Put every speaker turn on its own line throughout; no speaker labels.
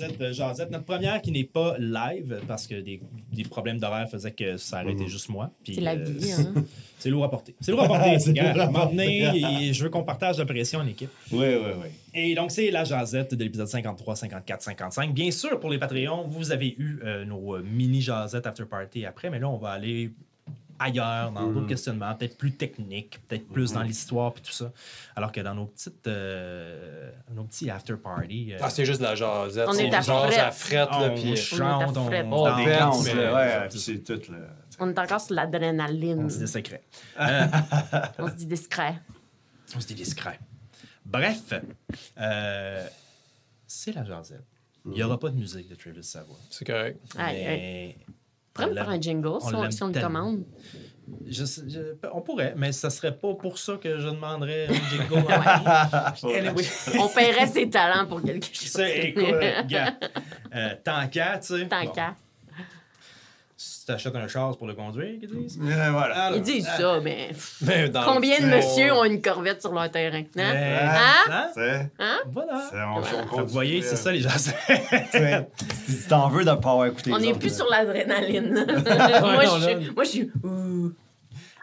À cette jasette, notre première qui n'est pas live parce que des, des problèmes d'horaire faisaient que ça arrêtait juste moi. Puis,
C'est la
euh,
vie, hein?
C'est lourd à porter. C'est lourd à porter.
C'est à porter.
et je veux qu'on partage la pression en équipe.
Oui, oui, oui.
Et donc, c'est la jasette de l'épisode 53, 54, 55. Bien sûr, pour les Patreons, vous avez eu euh, nos euh, mini jasettes after party après, mais là, on va aller ailleurs, dans d'autres questionnements, peut-être plus techniques, peut-être plus dans l'histoire puis tout ça. Alors que dans nos petites euh, nos petits after party, euh,
Ah, c'est juste de la jasette.
On est à
jase
frette.
à frette, là,
on
puis...
chante, on,
frette.
On
danse,
ouais, c'est tout, là.
On est encore sur l'adrénaline.
On se dit secret.
On se dit discret.
On se dit discret. Bref, euh, c'est la jasette. Il n'y aura pas de musique de Travis Savoie.
C'est correct.
Mais
On pourrait
on
me faire un jingle
on
si on, si on le commande.
je sais- je- on pourrait, mais ça serait pas pour ça que je demanderais un jingle.
Ouais.
Anyway.
On paierait ses talents pour quelque chose.
C'est, écoute, gars, euh, tant qu'à, tu sais.
Tant
bon,
qu'à.
T'achètes un char pour le conduire, qu'ils disent?
Euh, voilà.
Alors,
Ils disent
euh,
ça, mais
Mais dans
combien de messieurs ont une corvette sur leur terrain? Hein? Hein?
hein?
C'est,
Voilà.
on
vous voyez, c'est ça les gens.
Si t'en veux de pas avoir écouté
On n'est plus sur l'adrénaline. moi,
non,
je moi, je suis. ouh.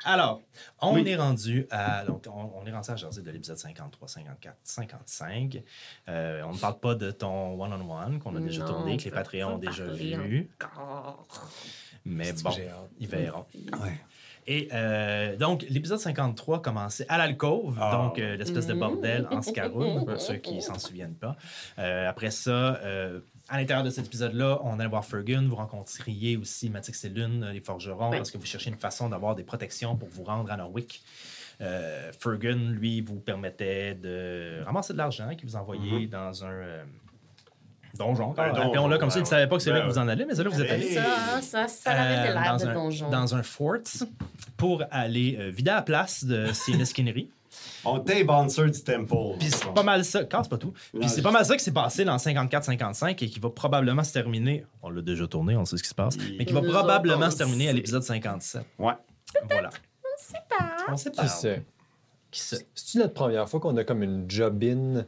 Alors, on
Oui.
est rendu à. Donc, on, on est rendu à jaser de l'épisode 53, 54, 55. Euh, on ne parle pas de ton one-on-one qu'on a déjà
Non,
tourné, que les Patreons ont déjà vu. Mais bon, ils verront.
Ouais.
Et euh, donc, l'épisode 53 commençait à l'alcôve,
Ah.
donc euh, l'espèce de bordel en Scaroun, pour ceux qui s'en souviennent pas. Euh, après ça, euh, à l'intérieur de cet épisode-là, on allait voir Fergus, vous rencontriez aussi Matix et Lune, les forgerons,
Oui.
parce que vous cherchez une façon d'avoir des protections pour vous rendre à Norwick? Euh, Fergus, lui, vous permettait de ramasser de l'argent qui vous envoyait dans un euh, donjon.
Un donjon,
Appelons-le comme ça, il ne savait pas que c'est là que vous en allez, mais c'est là que vous êtes allé.
Hey.
Ça, ça, ça avait
Euh,
l'air
dans
de
un-
donjon.
Dans un fort pour aller euh, vider la place de ces mesquineries.
On était bouncer du temple.
Puis c'est pas mal ça, casse pas tout. Puis c'est pas mal ça qui s'est passé dans 54-55 et qui va probablement se terminer. On l'a déjà tourné, on sait ce qui se passe. Mais qui va probablement se terminer à
on
l'épisode 57.
Ouais.
Voilà.
pas.
On sait pas.
Qui sait?
Qui sait?
C'est-tu notre première fois qu'on a comme une job-in...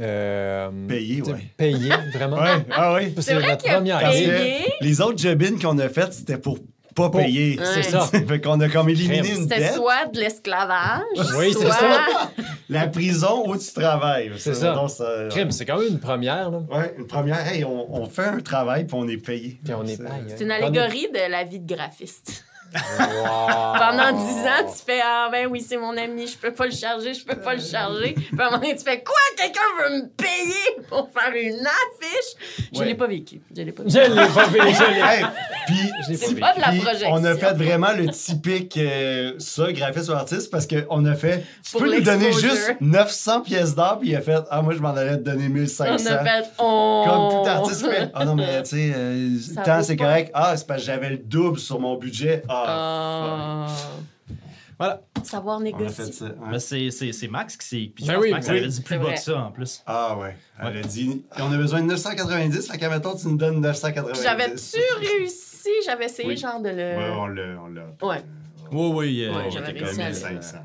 Euh,
Payé, ouais.
Payé, vraiment?
Ouais, ah oui.
Parce
C'est
que
vrai
notre
qu'il y a
première
Parce que les autres job qu'on a faites, c'était pour pas payer.
Ouais.
C'est ça.
fait qu'on a comme éliminé une
C'était
dette.
soit de l'esclavage,
Oui, c'est
soit...
ça.
La prison où tu travailles.
C'est ça.
ça-
Crime, c'est quand même une première, là.
Ouais, une première, hey, on, on fait un travail puis on est payé.
Puis on est
C'est-
payé.
C'est une allégorie de la vie de graphiste.
Wow.
Pendant dix ans, tu fais Ah ben oui, c'est mon ami, je peux pas le charger, je peux pas le charger. Puis à un moment donné, tu fais Quoi Quelqu'un veut me payer pour faire une affiche? Je
Ouais.
l'ai pas vécu. Je l'ai pas vécu.
Je l'ai pas vu, je l'ai
Hey,
pas
pas de la projection.
on a fait vraiment le typique euh, ça, graphiste ou artiste, parce qu'on a fait Tu
Pour
peux nous donner juste 900 pièces d'or, puis il a fait Ah, moi, je m'en allais te donner
On
1500.
a fait on...
Comme tout artiste fait Ah non, mais tu sais, euh,
vaut
c'est correct. Ah, c'est parce que j'avais le double sur mon budget. Ah,
Ah.
Voilà.
Savoir négocier.
ça. ouais.
Mais c'est, c'est, c'est Max qui s'est.
Ben
pense que
oui,
Max
oui.
avait dit plus bas que ça en plus.
Ah ouais. Elle
Ouais.
a dit On a besoin de 990, fait qu'à mettons, tu nous donnes 990.
J'avais-tu réussi? J'avais essayé
Oui.
genre de le...
Ouais, on l'a. On l'a.
Ouais.
Oui, oui. euh,
Ouais,
on
j'avais
était
réussi
comme,
à
euh,
le-
1500.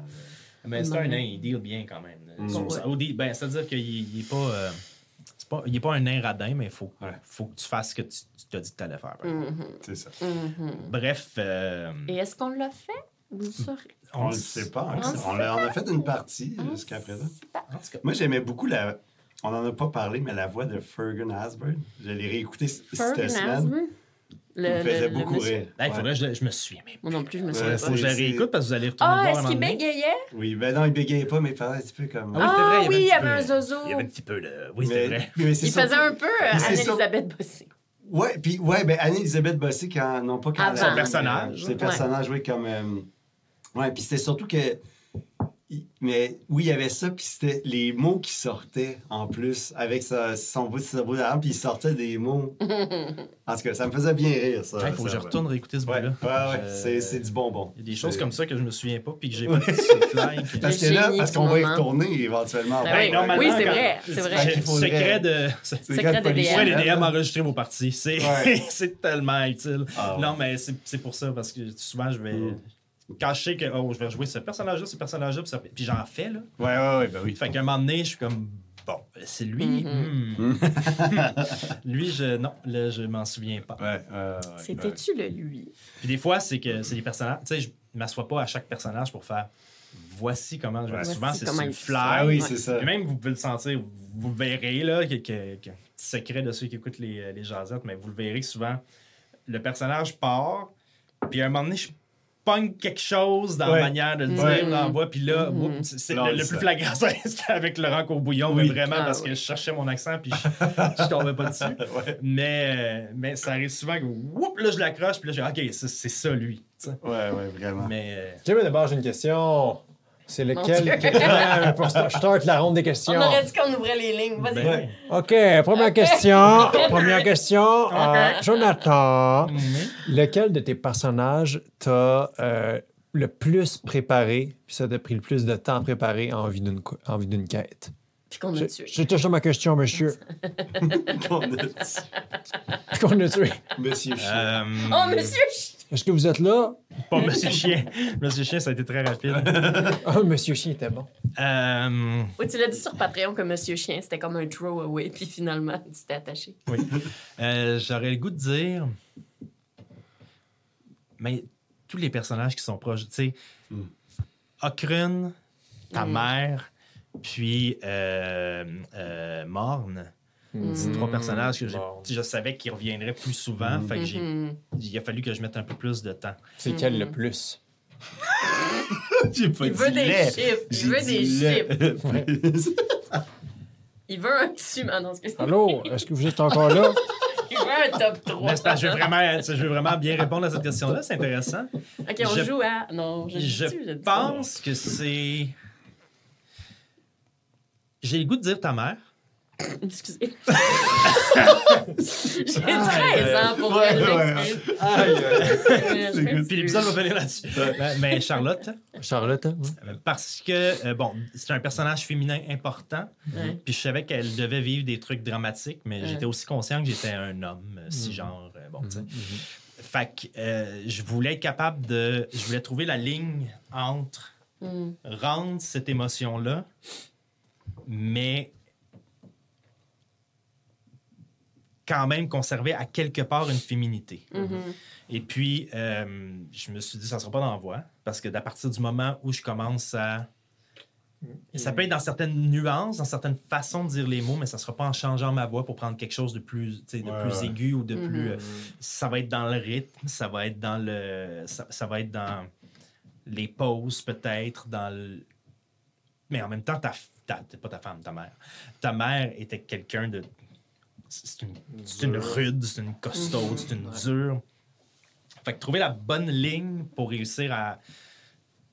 Mais c'est un nain, il deal bien quand même.
Mm.
Ouais.
au deal- ben, C'est-à-dire qu'il il est pas. euh, c'est pas, il est pas un nain radin, mais il faut,
Ouais.
faut que tu fasses ce que tu, tu t'as dit que tu allais faire.
Mhm,
C'est ça.
mhm.
Bref. euh,
Et est-ce qu'on l'a fait? Vous saurez.
On le sait pas. hein.
On
a fait une partie jusqu'à présent.
en tout cas,
Moi, j'aimais beaucoup la. On n'en a pas parlé, mais la voix de Fergus Asburn. Je l'ai réécouté c- cette semaine.
Asburn?
Il me faisait
le-
beaucoup rire. Ouais.
faudrait que je, je me souviens même.
Moi non plus, je me
Ouais,
souviens
Faut
pas.
que je la réécoute parce que vous allez retourner
Ah,
un
est-ce qu'il bégayait?
Oui, ben non, il bégayait pas, mais il parlait un petit peu comme.
Ah oui,
Ah
vrai, il y avait
oui,
un
il y
petit
avait
peu-
un zozo.
Il y avait un petit peu de. Oui, c'est vrai.
mais
Il
surtout-
faisait un peu euh, Anne-Elisabeth Bossé.
Ouais, puis ouais, ben Anne-Elisabeth Bossé, quand, non pas quand
Avant.
elle-
Son
personnage.
Ses
Ouais.
personnages, oui, comme. euh, ouais, puis c'était surtout que. Mais oui, il y avait ça, puis c'était les mots qui sortaient en plus avec sa, son bout de cerveau d'arme, puis il sortait des mots. En tout cas, ça me faisait bien rire, ça.
Il faut que je
ouais.
retourne réécouter ce
Ouais,
bout-là.
ouais, ouais,
Je-
c'est- c'est du bonbon.
Il y a des choses comme ça que je me souviens pas puis que j'ai pas dit sur le fly. que-
Parce que là, parce qu'on va y retourner éventuellement.
Ben
Ben,
oui,
normalement,
oui, c'est vrai, c'est vrai.
Secret
faudrait-
secret de.
Secret de
policier.
Ouais,
DM.
les DM enregistrer vos parties. C'est
Ouais.
c'est tellement utile.
Ah ouais.
Non, mais c'est c'est pour ça, parce que souvent, je vais. Quand je sais que oh, je vais jouer ce personnage-là, ce personnage-là, puis ça- puis j'en fais, là.
Ouais, ouais, ouais, ben oui.
Fait qu'à un moment donné, je suis comme. Bon, c'est lui.
Mhm.
Hmm. lui, je, non, là, je m'en souviens pas.
Ouais, ouais,
C'était-tu le lui?
Puis des fois, c'est que c'est des personnages. Tu sais, je m'assois pas à chaque personnage pour faire voici comment je vais. Souvent, c'est sur fly.
Ah oui, c'est ça.
Et même, vous pouvez le sentir, vous le verrez, là, petit secret de ceux qui écoutent les, les jasettes, mais vous le verrez que souvent, le personnage part, puis à un moment donné, je pogne quelque chose dans
Ouais.
la manière de le dire,
Ouais.
dans la voix, puis là,
Mhm.
oups, c'est le, plus flagrant, c'était avec Laurent Courbouillon, mais
Oui.
vraiment
Ah,
parce que je cherchais mon accent, puis je, je tombais pas dessus.
Ouais,
Mais, euh, mais ça arrive souvent que, oups, là, je l'accroche, puis là, je dis, OK, c'est c'est ça, lui. tu sais.
ouais, ouais, vraiment.
Mais, euh,
mais d'abord, j'ai une question. C'est lequel. Pour sta- je starte la ronde des questions.
On aurait dit qu'on ouvrait les lignes. Vas-y.
ben,
OK, première question. Première question. Euh, Jonathan,
Mhm.
lequel de tes personnages t'a euh, le plus préparé, puis ça t'a pris le plus de temps à préparer en vue d'une co- en vue d'une quête?
Puis qu'on a
Je-
tué.
C'était ça ma question, monsieur.
Qu'on a.
Puis qu'on a tué.
Monsieur Chien.
Euh,
Oh, monsieur!
Est-ce que vous êtes là?
Pas Monsieur Chien. Monsieur Chien, ça a été très rapide.
Oh, monsieur Chien était bon.
Euh,
Oui, tu l'as dit sur Patreon que Monsieur Chien, c'était comme un throwaway, puis finalement, tu t'es attaché.
oui. Euh, J'aurais le goût de dire. Mais tous les personnages qui sont proches, tu sais,
Mm.
Okrun, ta
Mm.
mère, puis euh, euh, Morne. C'est trois personnages que
Bon.
je savais qu'ils reviendraient plus souvent. Fait que j'ai-
Mhm.
il a fallu que je mette un peu plus de temps.
C'est quel le
Mhm.
plus?
J'ai pas
Il veut des
lait.
chiffres. Il veut des
lait.
Il veut un dessus. Ah non.
Allô? Est-ce que vous êtes encore là?
Il veut un top 3.
Mais c'est parce que je veux vraiment, je veux vraiment bien répondre à cette question-là. C'est intéressant.
Ok, on
Je-
joue à. Non, je,
Je
dis-tu, je dis pas.
pense que c'est. J'ai le goût de dire ta mère.
Excusez. J'ai 13 ans pour
Ouais,
elle,
ouais,
m'excuse.
Puis l'épisode va finir là-dessus. Mais- Mais Charlotte,
Charlotte, hein?
euh, parce que, euh, bon, c'est un personnage féminin important.
Ouais.
Puis je savais qu'elle devait vivre des trucs dramatiques, mais
Ouais.
j'étais aussi conscient que j'étais un homme, euh, si genre, euh, bon, tu sais.
Mhm.
Fait que euh, je voulais être capable de. Je voulais trouver la ligne entre
Hmm.
rendre cette émotion-là, mais quand même conserver à quelque part une féminité.
Mhm.
Et puis, euh, je me suis dit, ça ne sera pas dans la voix, parce que d'à partir du moment où je commence à... Ça peut être dans certaines nuances, dans certaines façons de dire les mots, mais ça ne sera pas en changeant ma voix pour prendre quelque chose de plus, de
Ouais,
plus
ouais.
aigu ou de plus... euh, ça va être dans le rythme, ça va être dans le... Ça, ça va être dans les pauses, peut-être, dans le... Mais en même temps, ta, ta, pas ta femme, ta mère. Ta mère était quelqu'un de... C'est une, c'est une rude, c'est une costaude, c'est une dure. Fait que trouver la bonne ligne pour réussir à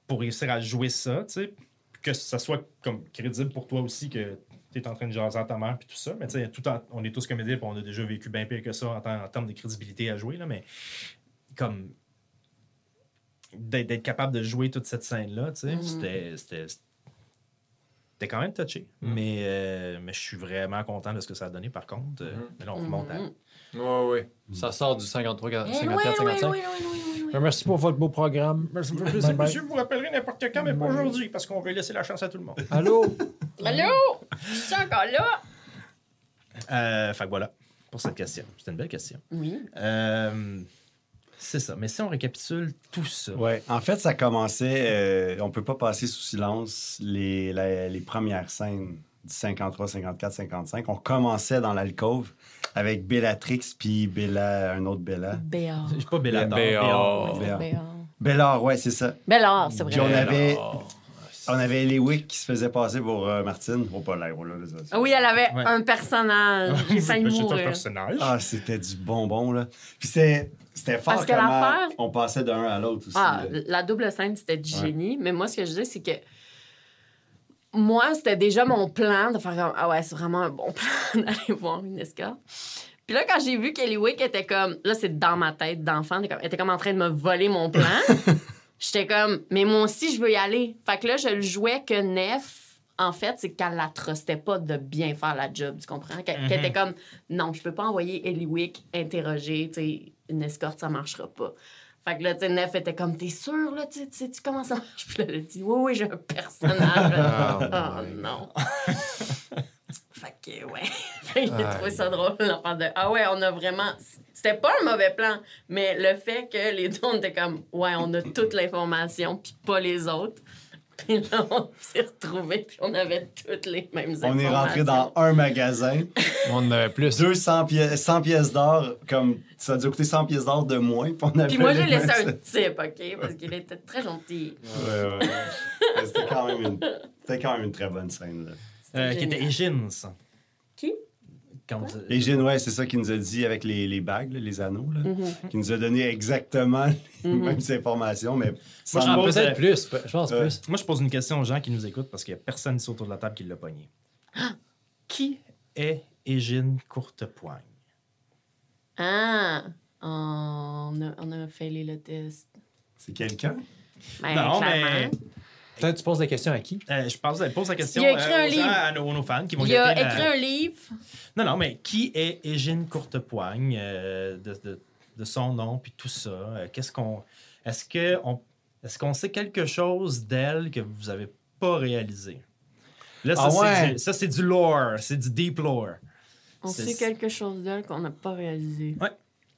pour réussir à jouer ça, tu sais, que ça soit comme crédible pour toi aussi que tu es en train de jaser à ta mère puis tout ça, mais tu sais, tout en- on est tous comédiens puis on a déjà vécu bien pire que ça en, ter- en termes de crédibilité à jouer là, mais comme d'être capable de jouer toute cette scène là, tu sais,
Mhm.
c'était c'était c'était quand même touché, mais, euh, mais je suis vraiment content de ce que ça a donné par contre.
Mhm.
Mais là, on remonte à.
Oui, oui. Ça sort du 53,
Eh, oui,
54,
oui,
55.
oui, oui, oui, oui, oui.
Ben, Merci pour votre beau programme.
Merci,
Bye bye.
monsieur, vous rappellerez n'importe quand, mais pas aujourd'hui, parce qu'on veut laisser la chance à tout le monde.
Allô?
Allô? Je suis encore là?
Euh, fait que voilà, pour cette question. C'était une belle question.
Oui.
Euh, c'est ça. Mais si on récapitule tout ça,
Ouais, en fait, ça commençait. euh, on peut pas passer sous silence les, la- les premières scènes du 53, 54, 55. On commençait dans l'alcôve avec Bellatrix puis Bella, un autre Bella.
Pas Bellator.
Béar.
Béar.
Ouais, c'est
Béard.
Béard.
Bellard, ouais, c'est ça.
Béard, c'est vrai.
Puis on avait,
Alors,
on avait Eliwick qui se faisait passer pour euh, Martine. Oh, pas l'air, là,
Ah Oui, elle avait
Ouais.
un personnage. J'ai failli
un personnage.
Ah, c'était du bonbon, là. Puis c'était, c'était fort
Parce que l'affaire-
on passait d'un à l'autre aussi.
Ah,
là.
la double scène, c'était du
Ouais.
génie. Mais moi, ce que je dis, c'est que moi, c'était déjà mon plan de faire comme Ah ouais, c'est vraiment un bon plan d'aller voir une escorte. Puis là, quand j'ai vu qu'Ellie Wick était comme. Là, c'est dans ma tête d'enfant. Elle était comme en train de me voler mon plan. J'étais comme Mais moi aussi, je veux y aller. Fait que là, je le jouais que Nef, en fait, c'est qu'elle la trustait pas de bien faire la job, tu comprends? Qu'elle
Mhm.
était comme Non, je peux pas envoyer Ellie Wick interroger, tu sais, une escorte, ça marchera pas. Fait que là, tu sais, Nef était comme, t'es sûr, là, tu sais- tu comment ça marche? Puis là, elle a dit, oui, oui, j'ai un personnage.
Ah,
oh
my
non. OK, ouais. J'ai
Aïe.
trouvé ça drôle, l'enfant de Ah ouais, on a vraiment. C'était pas un mauvais plan, mais le fait que les deux, on était comme Ouais, on a toute l'information, puis pas les autres. Puis là, on s'est retrouvés, puis on avait toutes les mêmes
On
informations.
est rentré dans un magasin,
On en avait plus.
200 pièces, 100 pièces d'or, comme ça a dû coûter 100 pièces d'or de moins. Puis, on avait
Puis moi, j'ai laissé un type, OK? Parce qu'il était très gentil.
Ouais, ouais. C'était quand, même une... c'était quand même une très bonne scène. Là.
Euh, qui était. Égine, ça.
Qui?
Quand vous-
Et Gene, ouais, c'est ça qu'il nous a dit avec les, les bagues, là, les anneaux, là,
Mhm.
qui nous a donné exactement les
Mhm.
mêmes informations, mais sans
je pose-
Peut-être plus. Je pense plus.
Moi, je pose une question aux gens qui nous écoutent parce qu'il n'y a personne ici autour de la table qui l'a pogné. qui est Égine Courtepoigne?
Ah, on a, on a failé le test.
C'est quelqu'un?
Ben,
non, mais
Peut-être tu poses la question à qui?
euh, je pense, pose la question euh, aux, gens, à nos, nos fans qui vont
Il a
la-
écrit un livre.
Non, non, mais qui est Égine Courtepoigne, euh, de, de- de son nom, puis tout ça? Euh, Qu'est-ce qu'on... Est-ce que on, est-ce qu'on sait quelque chose d'elle que vous avez pas réalisé? Là, ça,
Ah
c'est
ouais.
du, ça, c'est du lore, c'est du deep lore.
On sait quelque chose d'elle qu'on n'a pas réalisé.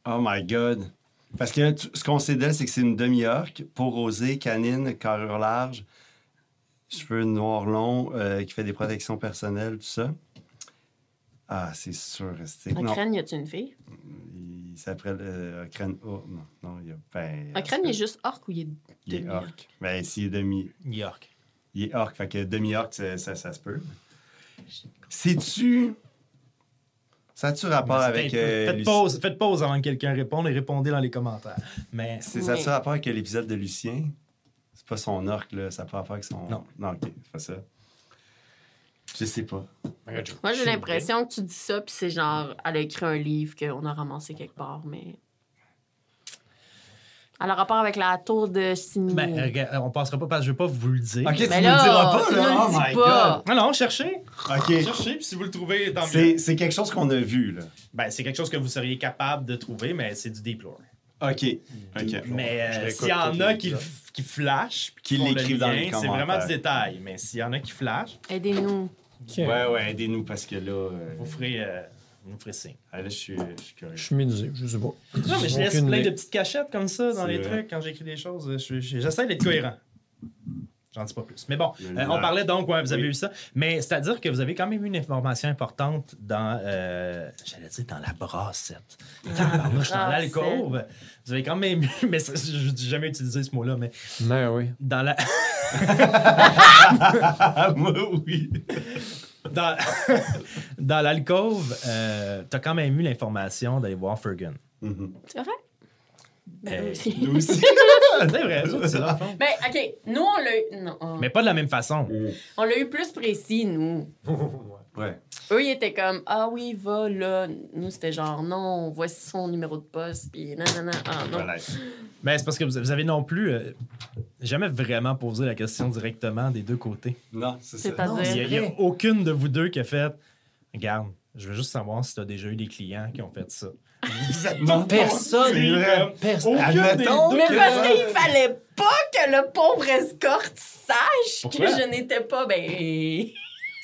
Oh my God. Parce que tu- ce qu'on sait d'elle, c'est que c'est une demi-orque, peau rosée, canine, carrure large, cheveux noirs longs, euh, qui fait des protections personnelles, tout ça. Ah, c'est sûr. c'est- Non,
Ocrane, y a-tu une fille?
il s'appelle euh, Ocrane. Oh, non, non, il y a. Ben,
Ocrane, il est juste orc ou il est
Il est orc. Ben, s'il est demi.
York.
Il est orc, fait que demi-orc, ça, ça, ça se peut. C'est-tu. Ça a-tu rapport avec. euh,
faites,
Lucie-
pause, faites pause avant que quelqu'un réponde et répondez dans les commentaires. Mais
C'est ça a-tu rapport avec l'épisode de Lucien? Pas son orc, là. Ça a pas rapport avec son.
Non.
Non, ok, c'est pas ça. Je sais pas.
Moi, j'ai l'impression que tu dis ça, puis c'est genre, elle a écrit un livre qu'on a ramassé quelque part, mais. Elle a rapport avec la tour de Signy.
ben, regarde, on passera pas parce que je vais pas vous le dire.
Ok, tu
Ben
me
là,
le diras pas, là. Oh my
pas.
Non, non, cherchez.
god. Ok.
Cherchez, puis si vous le trouvez, tant mieux.
C'est c'est quelque chose qu'on a vu, là.
Ben, c'est quelque chose que vous seriez capable de trouver, mais c'est du deep lore.
Ok. Ok.
Mais euh, s'il y en a qui, qui flashent, puis
Qui l'écrivent dans les
lien, c'est vraiment du détail. Mais s'il y en a qui flashent,
Aidez-nous.
Ouais, ouais, aidez-nous parce que là. euh,
vous ferez, euh, vous nous ferez signe.
ah, là, je suis, je suis curieux.
Je suis médusé, je sais pas.
Non, mais je laisse plein de petites cachettes comme ça dans les
vrai.
trucs quand j'écris des choses. Je- je- J'essaie d'être cohérent. J'en dis pas plus. Mais bon, euh, on parlait donc, ouais, vous avez
Oui.
eu ça. Mais c'est-à-dire que vous avez quand même eu une information importante dans, euh, j'allais dire, dans la brassette. Tabarnouche, dans
brassette.
l'alcôve. Vous avez quand même eu, mais ça, je n'ai jamais utilisé ce mot-là, mais
Mais oui.
dans la,
Ah, moi, oui.
dans, dans l'alcôve, euh, t'as quand même eu l'information d'aller voir Fergus.
Mhm.
C'est vrai? Ben,
Euh,
aussi.
Nous aussi.
C'est vrai, c'est.
Ben, OK. Nous, on l'a eu. Non, on-
Mais pas de la même façon.
on l'a eu plus précis, nous.
Ouais.
Eux, ils étaient comme Ah oui, va là. Nous, c'était genre Non, voici son numéro de poste. Puis non, non, non. Ah, non.
Voilà.
Mais c'est parce que vous avez non plus euh, jamais vraiment posé la question directement des deux côtés.
Non, c'est ça.
Il n'y a, a aucune de vous deux qui a fait Regarde, je veux juste savoir si tu as déjà eu des clients qui ont fait ça. Tous
Personne. Personne.
Admettons.
Mais
que-
parce qu'il fallait pas que le pauvre escorte sache
Pourquoi?
que je n'étais pas. Ben.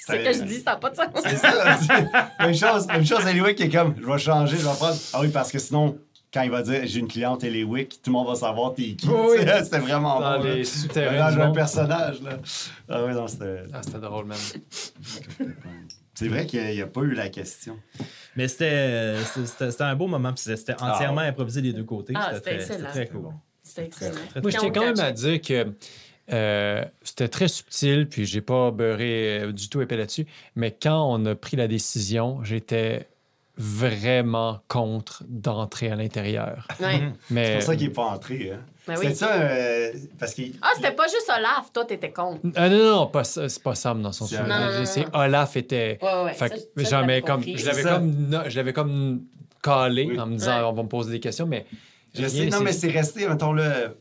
C'est que je dis, ça n'a pas de sens.
C'est ça. Même chose, même chose Eliwick qui est comme, je vais changer, je vais prendre. Ah oui, parce que sinon, quand il va dire, j'ai une cliente Eliwick, tout le monde va savoir t'es qui.
Oui.
C'était vraiment
Dans
bon.
les souterrains.
Dans
du
un personnage, là. Ah oui, non, c'était.
Ah, c'était drôle, même.
C'est vrai qu'il n'y a, pas eu la question.
Mais c'était euh, un beau moment. puis C'était c'était entièrement
Ah.
improvisé des deux côtés.
Ah,
C'était très, très cool.
C'était excellent.
Très,
Moi, je
Quand
tiens quand même à dire que euh, c'était très subtil, puis j'ai pas beurré euh, du tout épais là-dessus. Mais quand on a pris la décision, j'étais vraiment contre d'entrer à l'intérieur.
Ouais.
C'est pour ça qu'il n'est pas entré. Hein.
Ben
C'était
oui.
ça, euh, parce qu'il.
Ah, c'était pas juste Olaf. Toi, t'étais contre.
Ah, non, non, non, pas ça, c'est pas Sam dans son
C'est-
souvenir.
Non, non, non,
C'est. Olaf était.
Ouais, ouais.
Fait
ça-
que
ça,
comme, je l'avais
C'est
comme, je l'avais comme calé
Oui.
en me disant,
Ouais.
on va me poser des questions, mais
Je sais, non,
c'est-
mais c'est resté, mettons le.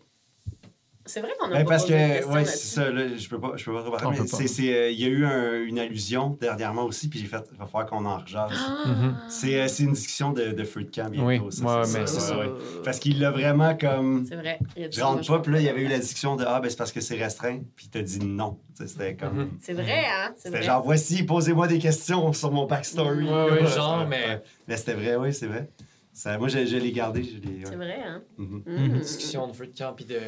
C'est vrai qu'on a
Ben,
pas
parce que,
questions
ouais, c'est ça, là, je peux pas, je peux pas trop
On
parler,
peut
mais
pas.
c'est, c'est, euh, il y a eu un- une allusion dernièrement aussi, puis j'ai fait, il va falloir qu'on en rejase.
Ah.
Mhm.
C'est, euh, c'est une discussion de, de feu de camp bientôt.
Oui,
ça,
ouais,
c'est
mais
ça,
c'est ça.
ouais. Parce qu'il l'a vraiment comme.
C'est vrai. Il a dit
Je rentre pas, puis là, il y avait eu la discussion de Ah, ben c'est parce que c'est restreint, puis t'as dit non. C'était comme.
Mhm.
C'est vrai, hein? C'est
C'était
vrai.
genre, voici, posez-moi des questions sur mon backstory.
Ouais, ouais, genre, mais-
Mais c'était vrai, oui, c'est vrai. Ça, moi, je, je l'ai gardé. Je l'ai,
C'est vrai, hein?
Mhm.
Mm.
Discussion de feu de camp et de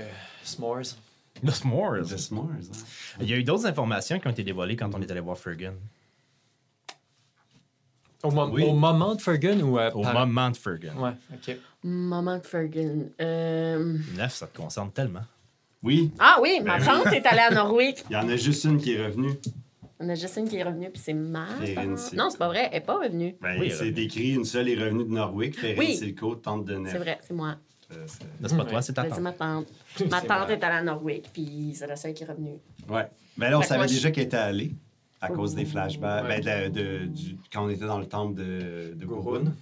s'mores.
Le s'mores?
The S'mores, hein.
Il y a eu d'autres informations qui ont été dévoilées quand on est allé voir Fergus.
Au, mo-
Oui.
au moment de Fergun ou euh,
Au
par-
moment de Fergus.
Ouais, ok.
Maman de Fergus. Euh...
Neuf, ça te concerne tellement.
Oui,
Ah oui, ma
Ben
tante est allée à Norwick.
il y en a juste une qui est revenue.
On a Justine qui est revenue, puis c'est ma.
Perrine,
tante.
c'est-
Non, c'est pas vrai, elle est pas revenue.
Ben,
Oui,
c'est
revenu.
décrit, une seule est revenue de Norwick. Ferrine
Oui.
Silco, tante de Nef.
C'est vrai, c'est moi.
Euh, c'est-
Là, c'est pas toi, c'est ta
Ben, c'est
tante.
ma tante. Ma tante est allée à Norwick, puis c'est la seule qui est revenue.
Ouais. Ben là, on
Fait
savait
moi, je-
déjà qu'elle était allée à cause des flashbacks.
Ouais.
Ben, de, de- du- quand on était dans le temple de, de Gurun.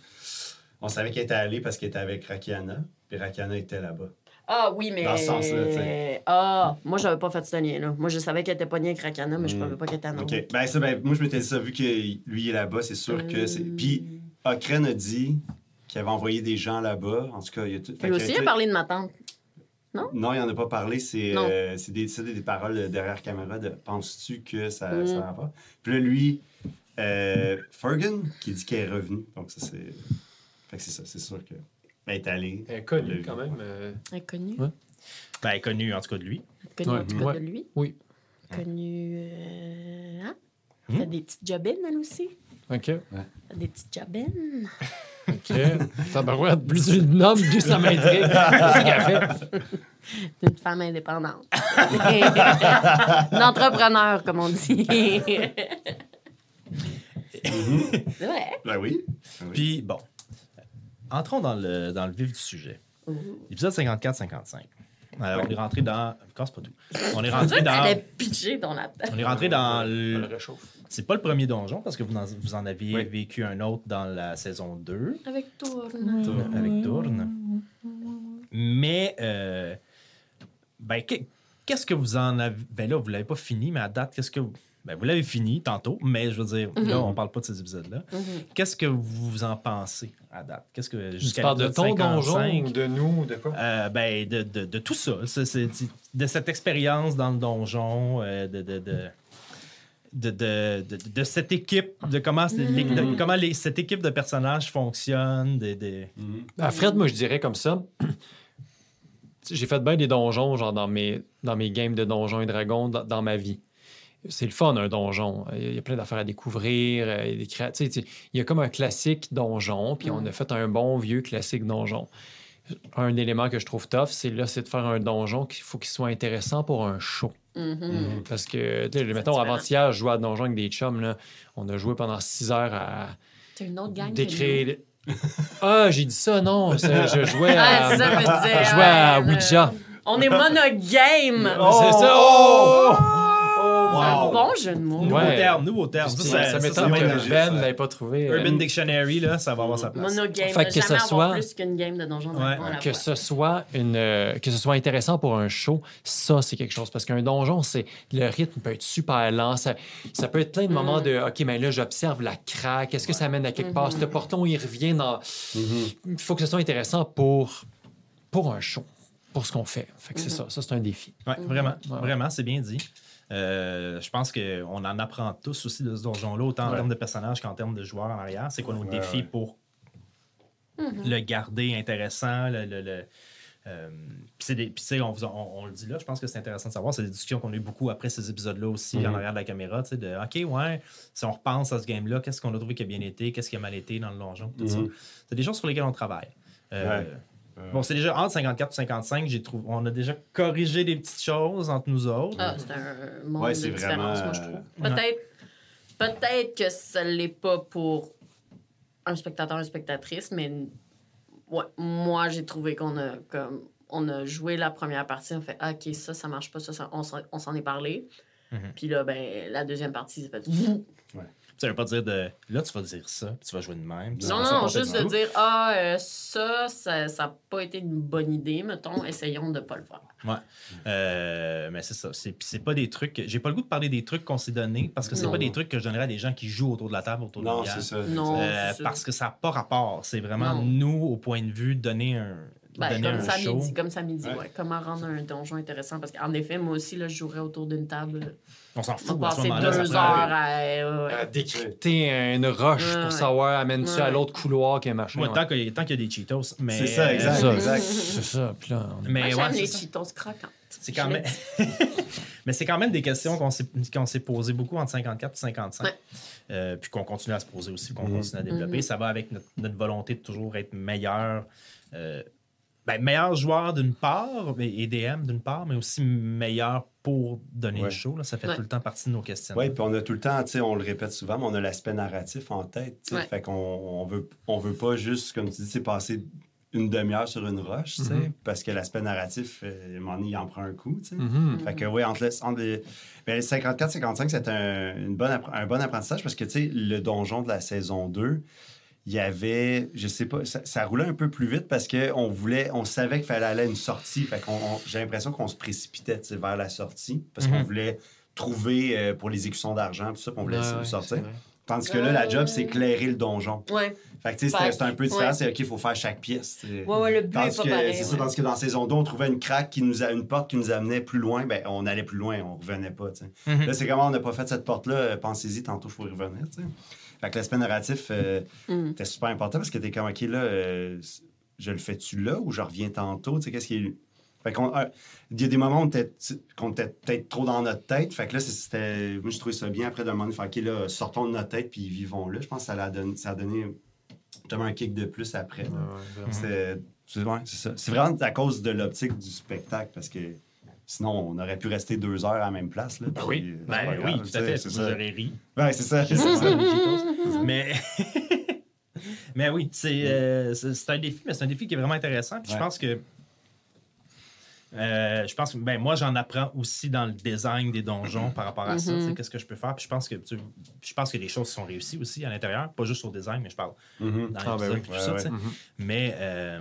On savait qu'elle était allée parce qu'elle était avec Rakiana. Puis Rakiana était là-bas.
Ah oui, mais.
Dans ce sens-là, tu sais.
Ah, moi, j'avais pas fait ce lien-là. Moi, je savais qu'elle était pognée avec Rakana, mais je
Mm.
savais pas qu'elle était Norwick.
OK. Ben, ça, ben, moi, je m'étais dit ça, vu que lui est là-bas, c'est sûr que c'est.
Euh,
Puis, Okren a dit qu'il avait envoyé des gens là-bas. En tout cas, il y a tout.
Lui aussi, il a parlé de ma tante.
Non, il en a pas parlé. C'est
Non.
euh, des, des paroles derrière caméra de penses-tu que ça,
Mm.
ça va pas? Puis là, lui, euh, Fergus, qui dit qu'elle est revenue. Donc, ça, c'est. Fait que c'est ça, c'est sûr que. Ben, elle est allée.
Elle est connue quand même. euh,
Inconnu.
Ouais.
Ben, elle est connue, en tout cas, de lui.
Connu
Ouais.
en tout cas
Ouais.
de lui.
Oui.
Connu. Euh... Hein?
Hmm?
Fait des petites jobines, elle aussi.
Ok.
Fait des petites jobines.
Ok. Tabarouette, plus tu le nommes, plus ça m'intrigue. Qu'est-ce qu'elle fait?
Une femme indépendante. Une entrepreneur, comme on dit. C'est vrai.
Ben oui. Ben oui.
Puis, bon, entrons dans le, dans le vif du sujet. L'épisode 54-55. Euh, On est rentré dans. Casse pas tout. On est rentré dans.
La.
On est rentré dans. Le-. C'est pas le premier donjon parce que vous en, vous en aviez
Oui.
vécu un autre dans la saison 2
Avec toi.
avec Tourne. Mais, euh, ben, que- qu'est-ce que vous en avez. Ben là, vous l'avez pas fini, mais à date, qu'est-ce que. vous- Ben, vous l'avez fini tantôt, mais je veux dire, là,
Mhm.
on parle pas de ces épisodes-là.
Mhm.
Qu'est-ce que vous en pensez à date? Qu'est-ce que.
Tu
jusqu'à
parles de ton donjon
55,
ou de nous ou de quoi?
euh, ben, de, de, de tout ça. De cette expérience dans le donjon, euh, de, de, de, de, de, de- de cette équipe, de comment, c'est- les- de comment les- cette équipe de personnages fonctionne. De, de...
Mhm.
À Fred, moi, je dirais comme ça. J'ai fait bien des donjons, genre dans mes, dans mes games de donjons et dragons dans, dans ma vie. C'est le fun, un donjon. Il y a plein d'affaires à découvrir. euh, Il y a, des créa- il y a comme un classique donjon, puis on a fait un bon vieux classique donjon. Un élément que je trouve tough, c'est là, c'est de faire un donjon qu'il faut qu'il soit intéressant pour un show.
Mhm.
Parce que, tu sais, mettons,
différent.
avant-hier, je jouais à donjon avec des chums. Là. On a joué pendant six heures à
C'est une autre gang.
décrire. Ah, j'ai dit ça, non. c'est- Je jouais.
Ah,
à.
c'est ça, me disais.
je jouais à Ouija.
On est monogame.
C'est ça. Oh!
Un
Wow.
bon jeu de mots.
Nouveau
Ouais.
terme, nouveau terme.
Ça,
Ça,
ça, m'étonne que Ben
ça.
ne l'avait pas trouvé.
Urban
Euh,
Dictionary, là, ça va avoir sa place.
Monogame.
Fait que
jamais
ce
avoir
soit-
plus qu'une game de Donjon
Ouais.
Dragon à la
que
fois.
ce soit une euh, que ce soit intéressant pour un show, ça c'est quelque chose parce qu'un donjon c'est le rythme peut être super lent, ça, ça peut être plein de moments de OK mais là j'observe la craque, est-ce que ça mène à quelque part,
Mhm.
ce porton il revient dans
Mhm.
il faut que ce soit intéressant pour pour un show, pour ce qu'on fait. Fait que c'est ça, ça c'est un défi.
Ouais, vraiment,
Ouais.
vraiment, c'est bien dit. Euh, je pense qu'on en apprend tous aussi de ce donjon-là, autant en termes de personnages qu'en termes de joueurs en arrière. C'est quoi nos
Ouais,
défis
ouais.
pour
Mhm.
le garder intéressant, le, le- le- euh, puis c'est des- puis tu sais, on, on- on le dit là, je pense que c'est intéressant de savoir. C'est des discussions qu'on a eu beaucoup après ces épisodes-là aussi, en arrière de la caméra. tu sais, De OK, ouais, si on repense à ce game-là, qu'est-ce qu'on a trouvé qui a bien été, qu'est-ce qui a mal été dans le donjon, tout ça.
Mhm.
C'est des choses sur lesquelles on travaille. Euh,
Ouais.
Bon, c'est déjà entre 54 et 55, j'ai trouvé, on a déjà corrigé des petites choses entre nous autres.
Ah, c'est un monde
Ouais,
de
c'est
différence,
vraiment,
moi, je
euh,
trouve. Peut-être peut-être que ça ne l'est pas pour un spectateur, une spectatrice, mais ouais, moi, j'ai trouvé qu'on a comme on a joué la première partie, on fait ah, OK, ça, ça marche pas, ça, ça- on s'en- on s'en est parlé.
Mhm.
Puis là, ben, la deuxième partie, ça fait
Ça veut pas dire de. Là, tu vas dire ça, puis tu vas jouer de même.
Non, non, juste de dire Ah, euh, ça, ça n'a pas été une bonne idée, mettons, essayons de ne pas le faire.
Ouais. Euh, mais c'est ça. C'est, puis c'est pas des trucs. J'ai pas le goût de parler des trucs qu'on s'est donnés parce que c'est
Non.
pas des trucs que je donnerais à des gens qui jouent autour de la table, autour de
Non,
la bière.
c'est ça.
Non.
Euh,
c'est ça.
parce que ça n'a pas rapport. C'est vraiment
Non.
nous, au point de vue, donner un,
Ben,
donner
comme
un
ça
show.
midi, comme ça midi,
Ouais.
ouais. Comment rendre un donjon intéressant? Parce qu'en effet, moi aussi, là, je jouerais autour d'une table.
On s'en
On
fout. moment-là, ça
deux heures à. ouais, ouais.
À décrypter une roche
Ouais,
pour savoir amène-tu
Ouais.
à l'autre couloir qu'un machin.
Ouais,
ouais.
tant qu'il y, a- tant qu'il y a des Cheetos. Mais,
C'est ça, exact.
C'est ça,
exact.
C'est ça. Puis là, on est-
Mais
Moi, les
ça.
Cheetos croquantes.
C'est quand même. Mais c'est quand même des questions qu'on s'est, qu'on s'est posées beaucoup entre 54 et 55.
Ouais.
Euh, puis qu'on continue à se poser aussi, qu'on
Mhm.
continue à développer.
Mhm.
Ça va avec notre, notre volonté de toujours être meilleur. euh, ben, meilleur joueur d'une part, et DM d'une part, mais aussi meilleur pour donner
Ouais.
le show. là. Ça fait
Ouais.
tout le temps partie de nos questions.
Oui, puis on a tout le temps, tu sais, on le répète souvent, mais on a l'aspect narratif en tête. tu sais.
Ouais.
Fait qu'on on veut, on veut pas juste, comme tu dis, c'est passer une demi-heure sur une roche, tu sais,
Mhm.
parce que l'aspect narratif, euh, donné, il en prend un coup. tu sais.
Mhm.
Fait que oui, entre, le- entre les, ben, les 54-55, c'est un, une bonne, appre- un bon apprentissage parce que, tu sais, le donjon de la saison 2, il y avait, je sais pas, ça, ça roulait un peu plus vite parce qu'on voulait, on savait qu'il fallait aller à une sortie. Fait qu'on, on- j'ai l'impression qu'on se précipitait, vers la sortie parce qu'on
Mhm.
voulait trouver euh, pour les exécutions d'argent, tout ça, puis on voulait
Ouais,
essayer de sortir.
c'est.
Tandis que là, la job,
Euh.
c'est éclairer le donjon.
Ouais.
Fait que, tu sais, c'était un peu différent.
ouais.
C'est OK, il faut faire chaque pièce.
Ouais, ouais, le but
Tandis
est pas
que,
pareil.
c'est ça, tandis que dans saison 2, on trouvait une craque qui nous a une porte qui nous amenait plus loin, ben on allait plus loin, on revenait pas. tu sais.
Mhm.
Là, c'est comment on n'a pas fait cette porte-là, euh, pensez-y, tantôt je pourrais y revenir. tu sais. Fait que l'aspect narratif euh,
Mm.
était super important parce que t'es comme OK, là, euh, je le fais-tu là ou je reviens tantôt? Tu sais, qu'est-ce qui est. Fait qu'on, euh, il y a des moments où on était, qu'on était peut-être trop dans notre tête. Fait que là, c'était. Moi, je trouvais ça bien après d'un moment donné, faire OK, là, sortons de notre tête puis vivons-le. Je pense que ça, l'a donné, ça a donné justement un kick de plus après.
Ouais,
C'est ouais, c'est ça. C'est vraiment à cause de l'optique du spectacle parce que sinon, on aurait pu rester deux heures à la même place. Là, puis,
oui,
euh, c'est
ben oui, tout à fait. Vous
ça.
aurez ri.
Ouais, c'est ça.
Mais... mais oui, c'est, euh, c'est, un défi, mais c'est un défi qui est vraiment intéressant. Puis je pense que. euh, je pense que ben, moi, j'en apprends aussi dans le design des donjons par rapport à ça.
Mhm.
tu sais, Qu'est-ce que je peux faire? Puis je pense que tu- je pense que les choses sont réussies aussi à l'intérieur, pas juste au design, mais je parle
Mhm.
dans
Ah, ben oui.
puis tout
Ouais,
ça.
ouais.
Mhm.
Mais euh,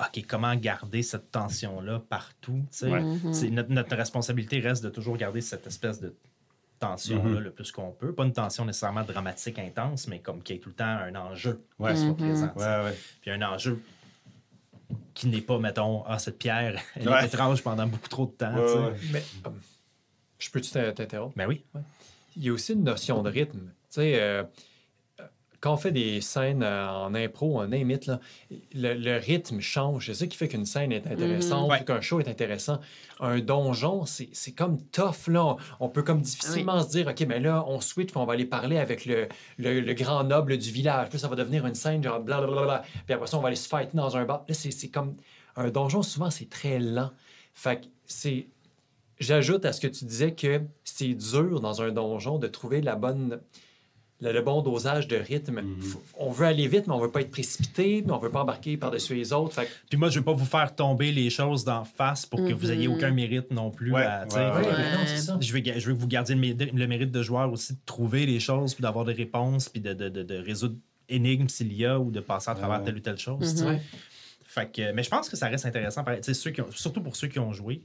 OK, comment garder cette tension-là partout?
Ouais.
Mhm.
C'est notre, notre responsabilité reste de toujours garder cette espèce de tension-là
Mhm.
le plus qu'on peut. Pas une tension nécessairement dramatique, intense, mais comme qu'il y ait tout le temps un enjeu
Ouais.
qui soit
Mhm.
présent.
Ouais, ouais.
Puis un enjeu qui n'est pas, mettons, ah, cette pierre, elle
Ouais.
est étrange pendant beaucoup trop de temps.
Mais euh, je peux-tu t'in- t'interrompre?
Ben oui.
Il y a aussi une notion de rythme. Tu sais, euh, quand on fait des scènes euh, en impro, en là, le, le rythme change. C'est ça qui fait qu'une scène est intéressante,
Mhm. Ouais.
qu'un show est intéressant. Un donjon, c'est comme tough. Là. On, peut comme difficilement se dire, OK, mais là, on switch puis on va aller parler avec le, le- le grand noble du village. Puis ça va devenir une scène genre blablabla. Puis après ça, on va aller se fighter dans un bar. Là, c'est c'est comme... Un donjon, souvent, c'est très lent. Fait que c'est... J'ajoute à ce que tu disais que c'est dur dans un donjon de trouver la bonne, le, le bon dosage de rythme.
Mhm.
On veut aller vite, mais on veut pas être précipité, mais on veut pas embarquer par-dessus les autres. Fait
Puis moi, je veux pas vous faire tomber les choses d'en face pour que vous ayez
Mhm.
aucun mérite non plus.
Ouais,
à, tu sais.
ouais,
Ouais,
ouais.
mais non, c'est ça.
Je veux, ga- je veux que vous gardiez le, mé- le mérite de joueur aussi de trouver les choses, puis d'avoir des réponses, puis de, de, de, de résoudre énigmes s'il y a ou de passer à travers
Ouais.
telle ou telle chose. Fait que, mais je pense que ça reste intéressant. ceux qui ont- surtout pour ceux qui ont joué,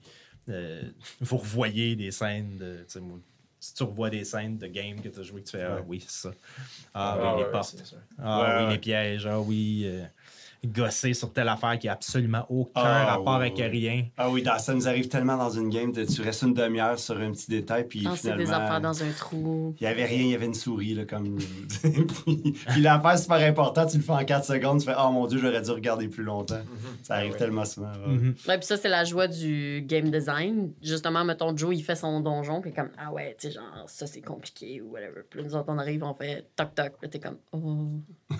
euh, vous revoyez des scènes de. Si tu revois des scènes de game que tu as joué, que tu fais Ah oui, c'est ça. Ah,
Ah,
oui, les
ouais,
portes. Ah
Ouais,
oui,
ouais.
les pièges. Ah oui, euh, gosser sur telle affaire qui a absolument aucun
Ah,
rapport avec rien.
Ah oui, dans- ça nous arrive tellement dans une game, de, tu restes une demi-heure sur un petit détail, puis
Lancer
finalement...
des affaires dans un trou.
Il n'y avait rien, il y avait une souris, là, comme... puis, puis l'affaire super importante, tu le fais en 4 secondes, tu fais « Oh mon Dieu, j'aurais dû regarder plus longtemps. Ça arrive
Ouais.
tellement souvent. ouais.
Mhm.
Ouais, puis ça, c'est la joie du game design. Justement, mettons, Joe, il fait son donjon, puis comme, ah ouais, tu sais, genre, ça, c'est compliqué, ou whatever. Puis nous autres, on arrive, on fait toc toc, puis t'es comme, oh.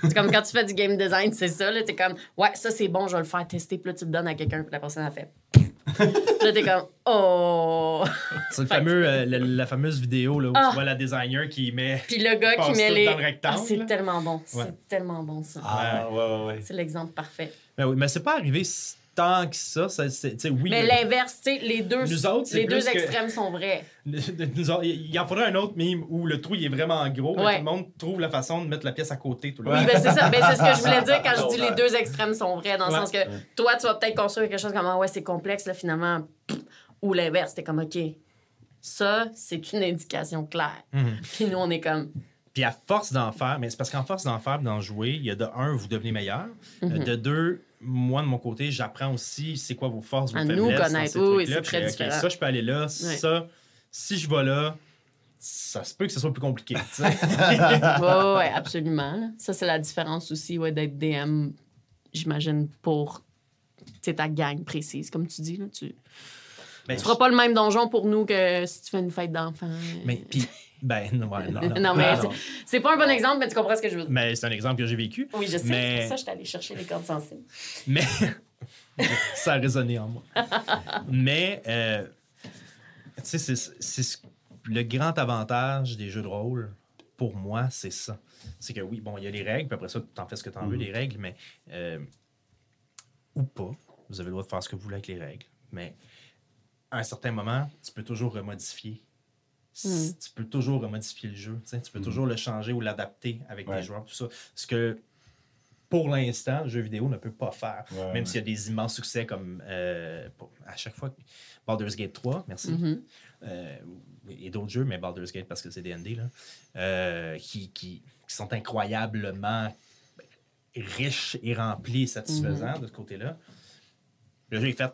c'est comme quand tu fais du game design, c'est ça, là, t'es comme, ouais, ça, c'est bon, je vais le faire tester, puis là, tu le donnes à quelqu'un, puis la personne, elle fait. Puis là, t'es comme, oh.
C'est le fameux, euh, la, la fameuse vidéo là, où
Ah.
tu vois la designer qui met.
Puis le gars qui met
tout
les.
dans le rectangle,
Ah, c'est tellement bon.
Ouais.
C'est tellement bon, ça.
Ah, ouais, ouais, ouais.
C'est l'exemple parfait.
Ben oui, mais c'est pas arrivé s- tant que ça. ça c'est- oui,
Mais
le-
l'inverse, tu sais, les deux,
Nous autres, c'est
les deux
que-
extrêmes sont vrais.
nous autres, il en faudrait un autre meme où le trou il est vraiment gros, mais
Ouais.
tout le monde trouve la façon de mettre la pièce à côté tout le
Oui, ben c'est ça. Ben, c'est ce que je voulais dire quand je dis les deux extrêmes sont vrais, dans le
Ouais.
sens que toi, tu vas peut-être construire quelque chose comme ah ouais, c'est complexe, là, finalement. pff, Ou l'inverse, t'es comme OK. Ça, c'est une indication claire.
Mhm.
Puis nous, on est comme.
Puis à force d'en faire, mais c'est parce qu'en force d'en faire, d'en jouer, il y a de un, vous devenez meilleur.
Mhm.
De deux, moi de mon côté, j'apprends aussi c'est quoi vos forces, vos
À nous
faiblesses. dans
connaître. Oui, oui, c'est très
ok,
différent.
Ça, je peux aller là. Ça, si je vais là, ça se peut que ce soit plus compliqué.
Ouais, ouais, absolument. Ça, c'est la différence aussi ouais, d'être DM, j'imagine, pour ta gang précise, comme tu dis. Là, tu
Ben,
tu feras pas le même donjon pour nous que si tu fais une fête d'enfants.
Mais puis, ben, non, ouais, non, non.
Non, mais c'est-
non.
c'est pas un bon exemple, mais tu comprends ce que je veux dire.
Mais c'est un exemple que j'ai vécu.
Oui, je sais.
Mais-
C'est pour ça que je suis allée chercher les cordes sensibles.
Mais ça a résonné en moi. Mais, euh, tu sais, c'est, c'est ce- le grand avantage des jeux de rôle, pour moi, c'est ça. C'est que oui, bon, il y a les règles, puis après ça, tu en fais ce que tu en veux, les règles, mais. euh, ou pas. Vous avez le droit de faire ce que vous voulez avec les règles. Mais à un certain moment, tu peux toujours remodifier.
Mm.
Tu peux toujours remodifier le jeu. tu peux toujours le changer ou l'adapter avec
Ouais.
les joueurs, tout ça. Ce que, pour l'instant, le jeu vidéo ne peut pas faire.
Ouais,
Même
ouais.
s'il y a des immenses succès comme euh, pour- à chaque fois Baldur's Gate 3, merci.
Mhm.
Euh, et d'autres jeux, mais Baldur's Gate parce que c'est DND, là, euh, qui, qui, qui sont incroyablement riches et remplis et satisfaisants de ce côté-là. Le jeu est fait.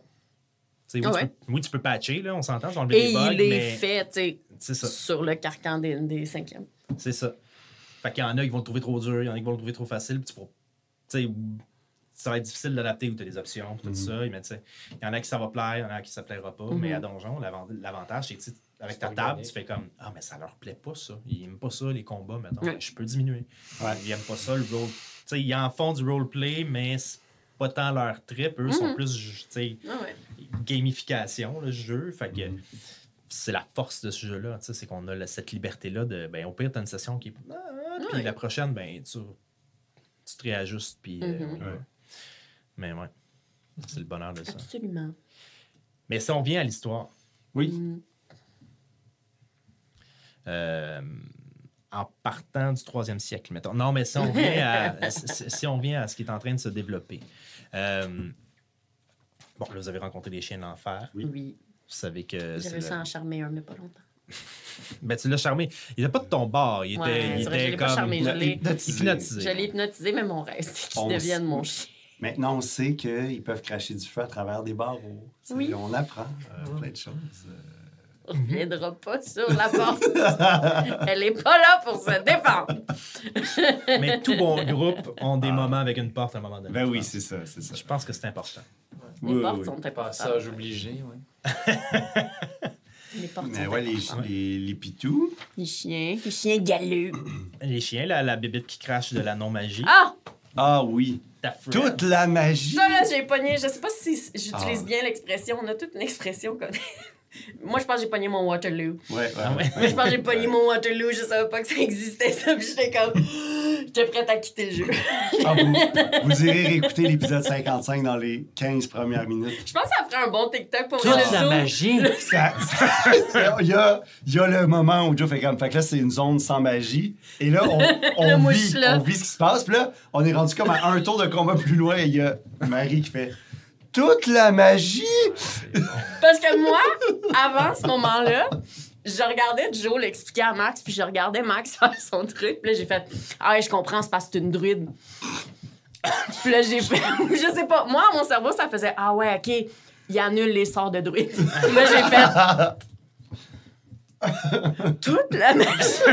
Oui,
Ah
tu
ouais?
peux, oui, tu peux patcher, là, on s'entend, enlever
Et
des bugs,
il est
mais
fait,
ça.
sur le carcan des, des cinquièmes.
C'est ça. Fait qu'il y en a qui vont le trouver trop dur, il y en a qui vont le trouver trop facile. Puis tu pourras- tu sais, ça va être difficile d'adapter ou tu as des options, tout ça. Mais tu sais, il y en a qui ça va plaire, il y en a qui ça plaira pas. Mais à Donjon, l'avant- l'avantage, c'est que avec ta table, tu fais comme Ah, mais ça leur plaît pas ça. Ils aiment pas ça, les combats, maintenant.
Ouais.
Je peux diminuer.
Ouais.
Ils aiment pas ça, le role. Tu sais, ils en font du roleplay, mais c'est pas tant leur trip. Eux sont plus, tu sais,
Ah ouais.
gamification, le jeu. Fait que c'est la force de ce jeu-là, tu sais, c'est qu'on a la- cette liberté-là de, ben, au pire, t'as une session qui est. Ah, ah, puis
Ouais.
la prochaine, ben, tu, tu te réajustes, puis. euh,
Mhm.
Mais ouais, c'est le bonheur de ça.
Absolument.
Mais si on vient à l'histoire,
Oui.
Mm.
euh, en partant du troisième siècle, mettons. Non, mais si on vient à, si, si on vient à ce qui est en train de se développer. Euh, bon, là, vous avez rencontré les chiens de l'enfer.
Oui.
Oui.
Vous savez que.
J'ai réussi
le-
à en charmer un, mais pas longtemps.
Ben, tu l'as charmé. Il était pas de ton bord. Il était,
Ouais,
il
je
était
l'ai pas
comme.
charmé, je l'ai-
hypnotisé.
Je l'ai hypnotisé, mais mon rêve, c'est qu'il devienne mon chien.
Maintenant, on sait qu'ils peuvent cracher du feu à travers des barreaux.
Oui.
On apprend euh, plein de choses.
On ne reviendra pas sur la porte. Elle est pas là pour se défendre.
Mais tout bon groupe ont des moments avec une porte à un moment donné.
Ben oui, c'est ça, c'est ça.
Je pense que c'est important.
Les
Oui,
portes
oui.
sont importantes.
Passage obligé, oui.
Les portes
Mais
sont
ouais, les,
importantes.
les, les pitous.
Les chiens, les chiens galeux.
Les chiens, là, la bébite qui crache de la non-magie.
Ah!
Ah oui. Toute la magie.
Ça, là, j'ai pogné. Je sais pas si j'utilise
Ah.
bien l'expression. On a toute une expression comme. Moi, je pense que j'ai pogné mon Waterloo.
Ouais, ouais,
Ah ouais?
Moi, je pense que j'ai pogné mon Waterloo. Je savais pas que ça existait, ça. Puis j'étais comme. J'étais prête à quitter le jeu.
Ah, vous, vous irez réécouter l'épisode 55 dans les 15 premières minutes.
Je pense que ça ferait un bon TikTok pour
Toute
le
la magie!
Ça- ça- il, y a, il y a le moment où Joe fait comme. Fait que là, c'est une zone sans magie. Et là, on, on vit, on vit ce qui se passe. Puis là, on est rendu comme à un tour de combat plus loin. Et il y a Marie qui fait. Toute la magie!
Parce que moi, avant ce moment-là, je regardais Joe l'expliquer à Max, puis je regardais Max faire son truc. Puis là, j'ai fait Ah ouais, je comprends, c'est parce que c'est une druide. puis là, j'ai fait Je sais pas. Moi, mon cerveau, ça faisait Ah ouais, OK, il annule les sorts de druide. Là, j'ai fait Toute la magie.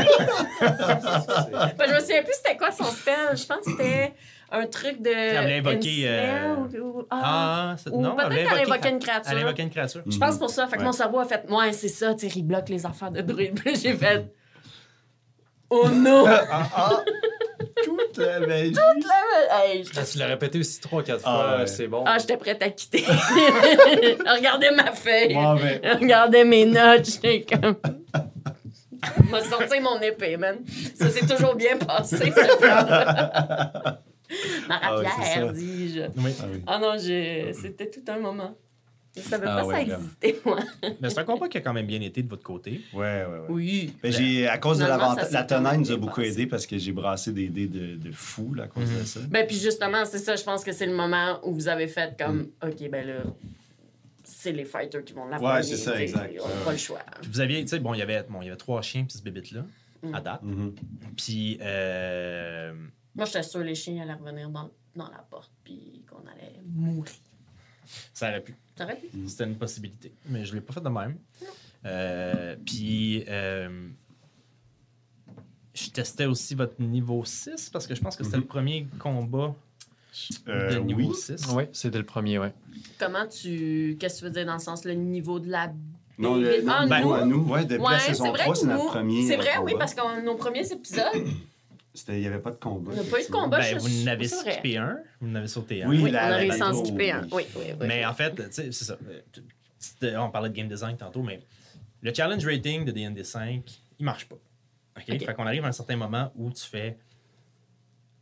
Je me souviens plus c'était quoi son spell. Je pense que c'était un truc de.
Elle voulait invoquer, euh,
ou- ah.
Ah, c'est-
Ou
non,
peut-être
elle
qu'elle
invoquait-
une créature.
Elle invoquait une créature.
Je pense pour ça. Fait que
Ouais.
mon cerveau a fait, ouais, c'est ça, tu sais, il bloque les affaires de druide. Puis là, j'ai fait, oh non!
Ah, ah. Toute la magie!
Hey, j'étais-
Ah, tu l'as répété aussi trois, quatre
Ah,
fois,
ouais.
c'est bon.
Ah, j'étais prête à quitter. Regardez ma feuille. Regardez mes notes. J'étais comme. m'a sorti mon épée, man. Ça s'est toujours bien passé, ce plan
Ah ouais, c'est
Marie-Pierre,
ça.
dis-je.
Oui.
Ah oui.
Ah non, je... c'était tout un moment. Je savais
Ah
pas
ouais,
ça existait, moi.
Mais c'est un combat qui a quand même bien été de votre côté.
Ouais, ouais, ouais.
Oui.
Ben, j'ai, à cause de
Finalement,
la tenaille nous a beaucoup aidé parce que j'ai brassé des dés de, de fou là, à cause
Mhm.
de ça.
Ben, puis justement, c'est ça, je pense que c'est le moment où vous avez fait comme,
Mm.
OK, ben là, c'est les fighters qui vont l'avoir.
Ouais, c'est ça, exact.
On n'a
Ouais,
pas le choix.
Puis vous aviez, tu sais, bon, il y avait, bon, il y avait trois chiens puis ce bébite-là,
Mm.
à date.
Mhm.
Puis, euh,
Moi, j'étais sûre les chiens allaient revenir dans, dans la porte, puis qu'on allait mourir.
ça aurait pu.
Ça aurait pu?
C'était une possibilité. Mais je l'ai pas fait de même. Euh, puis, euh, je testais aussi votre niveau 6 parce que je pense que c'était
Mhm.
le premier combat
Euh,
de niveau
oui.
6.
Oui, c'était le premier, oui.
Comment tu. Qu'est-ce que tu veux dire dans le sens, le niveau de la.
Non, le,
Ah,
non,
Ben,
nous, à nous, ouais, depuis
Ouais,
la
c'est
saison
vrai
3,
que
c'est notre
nous-
premier.
C'est vrai, oui, parce que nos premiers épisodes,
Il n'y avait pas de combat.
On n'a pas eu de combat.
Ben,
je-
vous
vrai.
skippé un, vous n'avez sauté un.
Oui,
oui,
la-
on a en un. Oui, oui, oui.
Mais en fait, tu sais, c'est ça. Euh, c'était- On parlait de game design tantôt, mais le challenge rating de D&D 5, il marche pas. OK?
OK.
Fait qu'on arrive à un certain moment où tu fais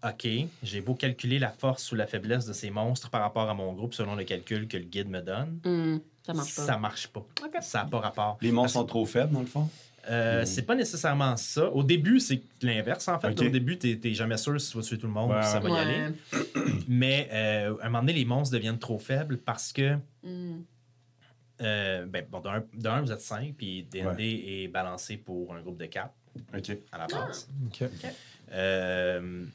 OK, j'ai beau calculer la force ou la faiblesse de ces monstres par rapport à mon groupe selon le calcul que le guide me donne.
Hum, ça marche pas.
Ça marche pas. Ça n'a pas rapport.
Les monstres sont trop faibles, dans le fond?
Euh,
Mm.
C'est pas nécessairement ça. Au début, c'est l'inverse, en fait. Au début, t'es t'es jamais sûr si tu vas tuer tout le monde
Ouais,
ou si ça va y
Ouais.
aller. Mais euh, à un moment donné, les monstres deviennent trop faibles parce que
Hum.
Euh, ben, bon, d'un, d'un, vous êtes 5, puis D&D est balancé pour un groupe de 4
OK.
à la base.
OK.
Euh,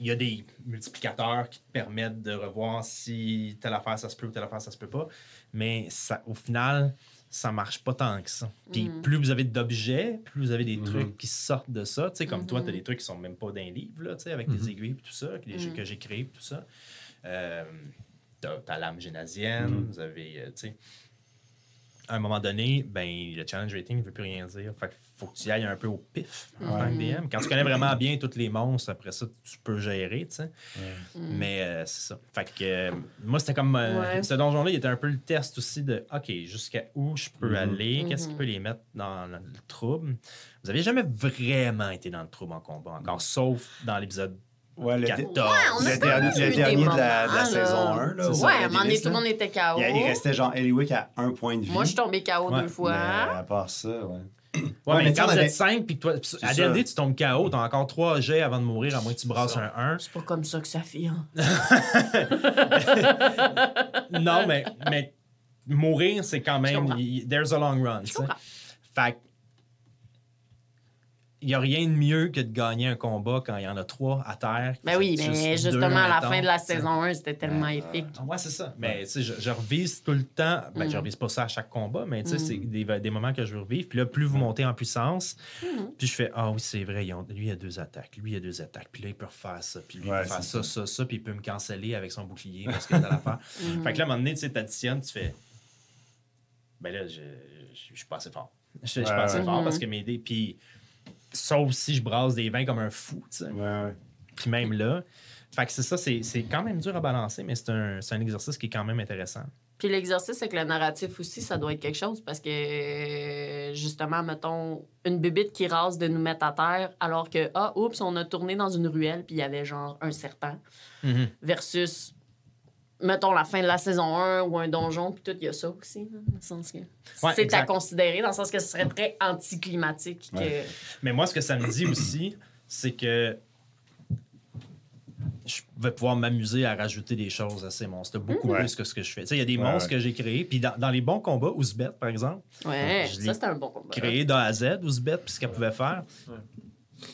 Il y a des multiplicateurs qui te permettent de revoir si telle affaire ça se peut ou telle affaire ça se peut pas. Mais ça, au final, ça marche pas tant que ça. Puis
Mhm.
plus vous avez d'objets, plus vous avez des
Mhm.
trucs qui sortent de ça. Tu sais, comme toi, tu as des trucs qui sont même pas d'un livre, là, tu sais, avec des aiguilles et tout ça, que,
Mhm.
que j'ai créé tout ça. Euh, t'as ta lame génasienne, vous avez, euh, tu sais. À un moment donné, ben, le challenge rating ne veut plus rien dire. Fait faut que tu y ailles un peu au pif en tant que. DM. Quand tu connais vraiment bien tous les monstres, après ça, tu peux gérer, tu sais.
Hum.
Mais euh, c'est ça. Fait que euh, moi, c'était comme. euh,
Ouais.
Ce donjon-là, il était un peu le test aussi de OK, jusqu'à où je peux
Mhm.
aller, qu'est-ce qui
Mhm.
peut les mettre dans le, le trouble? Vous avez jamais vraiment été dans le trouble en combat encore, sauf dans l'épisode
Ouais, le,
14.
Ouais, on
le dernier, le de la, de saison 1. Là,
C'est
au
ça.
Ouais, à un moment donné, tout le monde était KO.
Il, il restait genre Eliwick à un point de vie.
Moi, je suis tombé KO
Ouais,
deux fois.
Mais à part ça, ouais.
Ouais,
Ouais,
mais
mais
quand vous êtes 5 puis toi, à. D&D, tu tombes KO, t'as encore 3 jets avant de mourir, à moins que tu brasses un 1.
C'est pas comme ça que ça fait. Hein.
non, mais, mais mourir, c'est quand même. There's a long run. Fait que, il n'y a rien de mieux que de gagner un combat quand il y en a trois à terre.
Ben oui, mais
deux,
justement, à la
mettons,
fin de la saison 1, c'était tellement épique.
Ah Ouais, c'est ça. Mais tu sais, je, je revise tout le temps. Ben, je
Mm.
revise pas ça à chaque combat, mais tu sais,
Mm.
c'est des, des moments que je veux revivre. Puis là, plus vous montez en puissance,
Mhm.
puis je fais Ah oui, c'est vrai, ont- lui, il a deux attaques. Lui, il a deux attaques. Puis là, il peut refaire ça. Puis lui,
Ouais,
il peut faire ça, ça, ça. Puis il peut me canceller avec son bouclier parce que t'as l'affaire.
Mhm.
Fait que là, à un moment donné, tu sais, t'additionnes, tu fais. Ben là, je, je, je suis pas assez fort. Je, je suis pas assez
ouais.
fort parce que mes dés. Puis, sauf si je brasse des vins comme un fou, tu sais.
Ouais.
Puis même là. Fait que c'est ça, c'est c'est quand même dur à balancer, mais c'est un, c'est un exercice qui est quand même intéressant.
Puis l'exercice avec le narratif aussi, ça doit être quelque chose parce que, euh, justement, mettons, une bébite qui rase de nous mettre à terre alors que, ah, oups, on a tourné dans une ruelle puis il y avait genre un serpent versus, mettons, la fin de la saison 1 ou un donjon puis tout, il y a ça aussi. là, dans le sens que
Ouais,
c'est à considérer dans le sens que ce serait très anticlimatique. que-
Ouais.
Mais moi, ce que ça me dit aussi, c'est que je vais pouvoir m'amuser à rajouter des choses à ces monstres, beaucoup
Ouais.
plus que ce que je fais. Tu sais, il y a des
Ouais,
monstres
ouais.
que j'ai créés, puis dans, dans les bons combats, Ouzbet, par exemple,
Ouais,
Je
ça, c'était un bon combat.
créé d'A à Z, Ouzbet, puis ce qu'elle pouvait faire.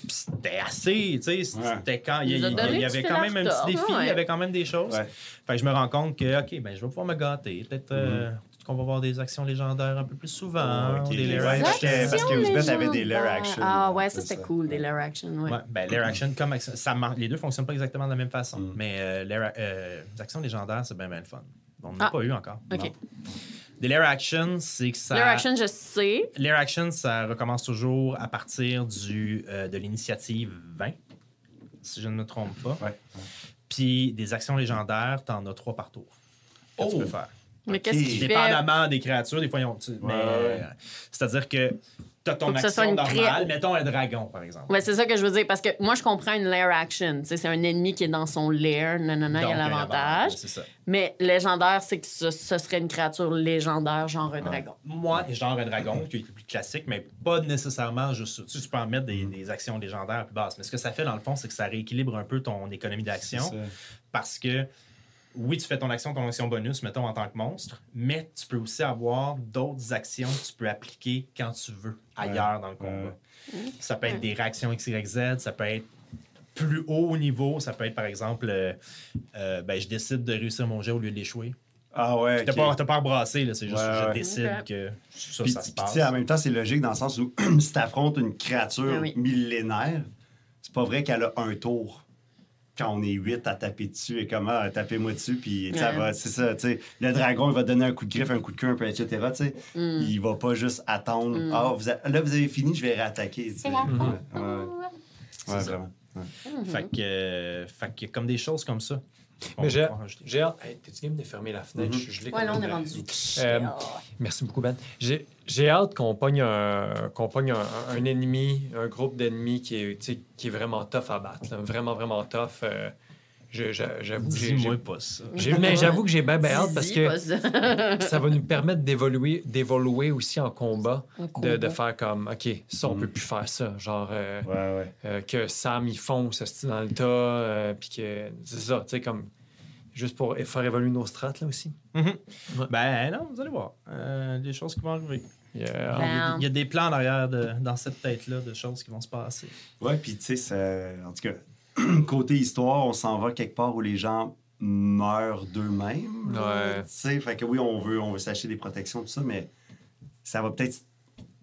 C'était assez, tu sais, c'était quand il y,
Il
il avait quand même un petit défi, il y avait quand même des choses.
Ouais.
Fait que je me rends compte que, OK, ben, je vais pouvoir me gâter. Peut-être euh, qu'on va voir des actions légendaires un peu plus souvent.
Ok.
des lair
parce que- parce que avait des lair action.
Ah ouais, ça c'était cool, des lair action, ouais.
Ouais, ben, lair action comme action, ça les deux fonctionnent pas exactement de la même façon.
Mm.
Mais euh, lair- euh, les actions légendaires, c'est bien, bien le fun. On n'en a
Ah.
pas eu encore.
OK.
Non. Des lair action, c'est que ça.
Lair action, je sais.
Lair action, ça recommence toujours à partir du, euh, de l'initiative 20, si je ne me trompe pas.
Ouais.
Puis des actions légendaires, t'en as trois par tour que tu
Oh!
peux faire.
Mais qu'est-ce qui fait?
Dépendamment des créatures, des fois, ils ont.
ouais.
euh, C'est-à-dire que tu as ton action normale. Mettons un dragon, par exemple.
Ouais, c'est ça que je veux dire. Parce que moi, je comprends une lair action. C'est un ennemi qui est dans son lair. Non, non, non, il y a l'avantage.
C'est ça.
Mais légendaire, c'est que ce, ce serait une créature légendaire, genre un dragon.
Moi, genre un dragon, qui est plus classique, mais pas nécessairement juste ça. Tu, tu peux en mettre des, des actions légendaires plus basses. Mais ce que ça fait, dans le fond, c'est que ça rééquilibre un peu ton économie d'action.
C'est ça.
Parce que, oui, tu fais ton action, ton action bonus, mettons, en tant que monstre, mais tu peux aussi avoir d'autres actions que tu peux appliquer quand tu veux, ailleurs dans le combat. Ça peut être des réactions XYZ, ça peut être plus haut au niveau, ça peut être, par exemple, euh, euh, ben, je décide de réussir mon jet au lieu d'échouer.
Ah ouais.
T'as
ok.
pas, t'as pas à brasser, là, c'est juste
Ouais,
je décide que ça,
Puis,
ça se
puis,
passe.
tu sais, en même temps, c'est logique dans le sens où si tu affrontes une créature
Ah oui.
millénaire, c'est pas vrai qu'elle a un tour. Quand on est huit à taper dessus et comment tapez-moi dessus, puis ça va, c'est ça, tu sais. Le dragon, il va donner un coup de griffe, un coup de queue, un peu, etc. Tu sais.
Mm.
Il va pas juste attendre. Ah, vous a- là, vous avez fini, je vais réattaquer.
la
Ouais, ouais, vraiment.
Fait que, euh, fait que comme des choses comme ça.
Mais j'ai hâte. Hey, T'es-tu game de fermer la fenêtre?
Mhm.
Je suis gelé
Ouais, là, on est rendu.
Euh. Merci beaucoup, Ben. J'ai j'ai hâte qu'on pogne, un, qu'on pogne un, un ennemi, un groupe d'ennemis qui est, tu sais, qui est vraiment tough à battre. là. Vraiment, vraiment tough. Euh, J'avoue que j'ai-
pas ça.
mais j'avoue que j'ai bien hâte parce que
ça.
ça va nous permettre d'évoluer d'évoluer aussi en combat,
En
de,
combat.
de faire comme, OK, ça, on
Mhm.
peut plus faire ça. Genre, euh,
Ouais, ouais.
euh, que Sam, ils font ce style dans le tas, euh, puis que c'est ça, tu sais, comme, juste pour faire évoluer nos strates, là aussi.
Mhm.
Ouais.
Ben non, vous allez voir. Euh, des choses qui vont arriver.
Yeah.
Il y a-. Il y a des plans en arrière de- dans cette tête-là de choses qui vont se passer.
Ouais, puis tu sais, en tout cas, côté histoire, on s'en va quelque part où les gens meurent d'eux-mêmes.
Ouais.
Tu sais, fait que oui, on veut, on veut s'acheter des protections, tout ça, mais ça va peut-être.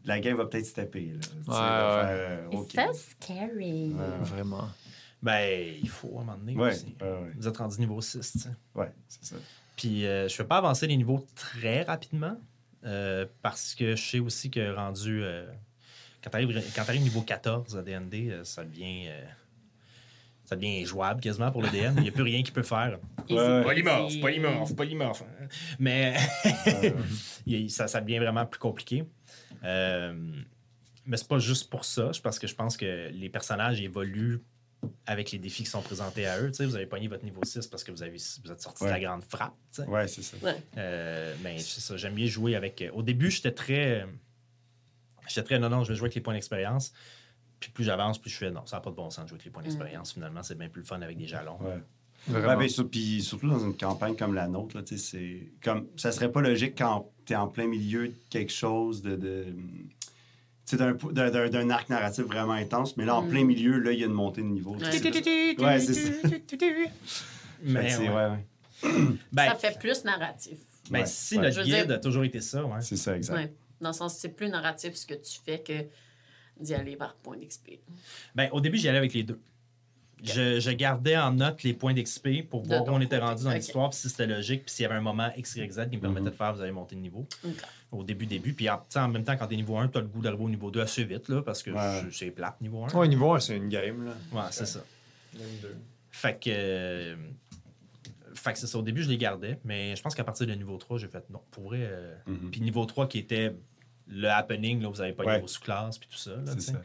La game va peut-être se taper. Là,
Ouais,
va
ouais.
faire, euh, OK.
It's so scary.
Ouais.
Vraiment.
Ben, il faut à un moment donné
Ouais,
aussi.
ouais.
Vous êtes rendu niveau 6, tu sais.
Ouais, c'est ça.
Puis euh, je ne fais pas avancer les niveaux très rapidement euh, parce que je sais aussi que rendu. euh, quand tu arrives niveau 14 à DND, euh, ça devient. Ça devient jouable quasiment pour le DM. Il n'y a plus rien qui peut faire.
Ouais.
Polymorphe, polymorphe, polymorphe. Mais ça, ça devient vraiment plus compliqué. Euh, mais c'est pas juste pour ça. C'est parce que je pense que les personnages évoluent avec les défis qui sont présentés à eux. Vous avez pogné votre niveau 6 parce que vous, avez, vous êtes sorti de la grande frappe.
ouais, c'est ça.
Ouais.
Euh, mais c'est ça, j'aime bien jouer avec. euh, Au début, j'étais très. J'étais très non, non, je vais jouer avec les points d'expérience. Puis plus j'avance, plus je fais non, ça n'a pas de bon sens de jouer avec les points d'expérience. Finalement, c'est bien plus le fun avec des jalons.
Ouais.
Vraiment.
Ouais, ben, puis surtout dans une campagne comme la nôtre, là, tu sais, c'est comme ça serait pas logique quand tu es en plein milieu de quelque chose de, de tu sais, d'un, d'un, d'un- d'un arc narratif vraiment intense, mais là en
Mm.
plein milieu, là il y a une montée de niveau.
Ouais.
c'est là. Ouais, c'est ça.
Mais
c'est-
ouais.
ouais.
Ben,
ça fait plus narratif.
ben,
Ouais,
si
ouais.
notre guide
dire-
a toujours été ça, ouais.
C'est ça, exact.
Ouais. Dans le sens, c'est plus narratif ce que tu fais que d'y aller par point d'XP.
Ben, au début, j'y allais avec les deux. Je, je gardais en note les points d'XP pour voir où on était rendu dans l'histoire, puis si c'était logique, puis s'il y avait un moment X, Y, Z qui me permettait
Mhm.
de faire, vous allez monter de niveau au début, début. Puis en, même temps, quand t'es niveau 1, t'as le goût d'arriver au niveau 2 assez vite, là, parce que
Ouais.
c'est- plate, niveau 1.
Ouais, niveau 1, c'est une game, là.
Ouais, c'est ça.
Game deux.
Fait que. euh, fait que c'est ça. Au début, je les gardais, mais je pense qu'à partir de niveau 3, j'ai fait non. Pour vrai. euh,
Mhm.
Puis niveau 3 qui était le happening, là, vous avez pas
Ouais.
vos sous-classes, puis tout ça.
C'est ça.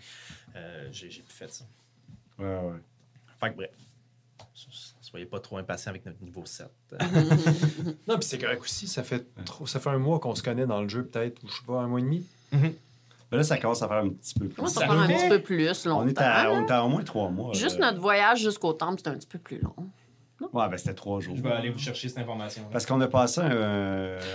Euh, j'ai plus fait ça.
Ouais, ouais.
Fait que bref. Soyez pas trop impatient avec notre niveau 7.
Non, puis c'est correct aussi. Ça fait, trop, ça fait un mois qu'on se connaît dans le jeu, peut-être, ou je sais pas, un mois et demi.
Ben là, ça commence à faire un petit peu plus.
Moi, ça,
Ça
prend un petit peu plus longtemps.
on, est à,
là.
on est à au moins trois mois.
Juste
là.
notre voyage jusqu'au temple, c'était un petit peu plus long.
Ouais, ben c'était trois jours.
Je vais aller vous chercher cette information.
Parce qu'on a passé un,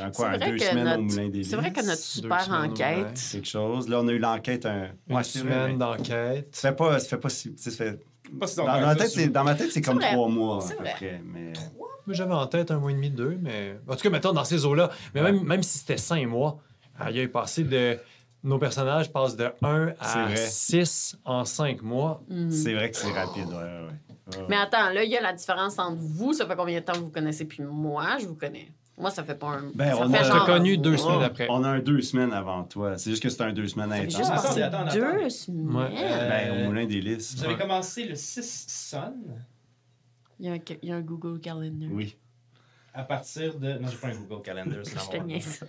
un quoi,
C'est
un
vrai
deux
que
semaines
notre-
au Moulin des
C'est vrai que notre super
semaines,
enquête.
ouais.
quelque chose. Là, on a eu l'enquête un.
Une
Ouais,
semaine d'enquête.
Ça fait pas, ça fait pas si. ça fait-
Pas si
Dans,
longtemps
dans ma
ça,
tête, c'est, dans ma tête, c'est comme
vrai.
trois mois à peu
vrai.
près. Mais...
Moi, j'avais en tête un mois et demi, deux, mais. En tout cas, mettons dans ces eaux-là. Mais même, même si c'était cinq mois, il est passé de. Nos personnages passent de 1
C'est
à
vrai.
6 en 5 mois.
Mhm.
C'est vrai que c'est rapide, ouais, ouais.
Mais attends, là, il y a la différence entre vous. Ça fait combien de temps que vous connaissez, puis moi, je vous connais. Moi, ça fait pas un.
Ben,
ça
on
fait
a-
Je
genre
connu deux
mois.
semaines après.
On a un deux semaines avant toi. C'est juste que c'est un deux semaines intense.
juste
Attends,
passé
attends, attends.
deux semaines.
Ouais.
Ben,
Euh,
au Moulin des Lys.
Vous avez commencé le 6 Sun.
Il, y a un, il y a un Google Calendar.
Oui.
à partir de. Non, j'ai pas un Google Calendar, c'est
Je te.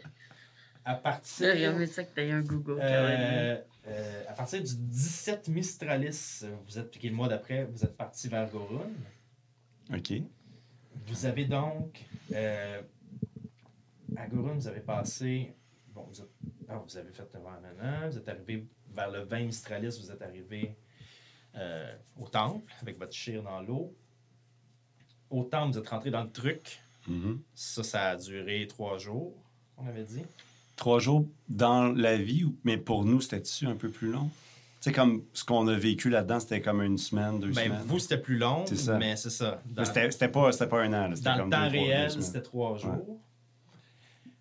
À
Ça,
partir.
Ça que tu aies un Google Calendar.
Euh, à partir du 17 Mistralis, vous êtes, est le mois d'après, vous êtes parti vers Gorun.
OK.
Vous avez donc. euh, à Gorun, vous avez passé. Bon, vous, êtes- ah, vous avez fait le vous êtes arrivé vers le 20 Mistralis, vous êtes arrivé euh, au temple avec votre chire dans l'eau. Au temple, vous êtes rentré dans le truc.
Mhm.
Ça, ça a duré trois jours, on avait dit.
Trois jours dans la vie, mais pour nous, c'était-tu un peu plus long? Tu sais, comme ce qu'on a vécu là-dedans, c'était comme une semaine, deux
Ben,
semaines.
vous, c'était plus long,
C'est ça.
mais c'est ça. Dans-
C'était c'était pas, c'était pas un an. là, c'était
Dans le temps
deux,
réel, c'était trois jours.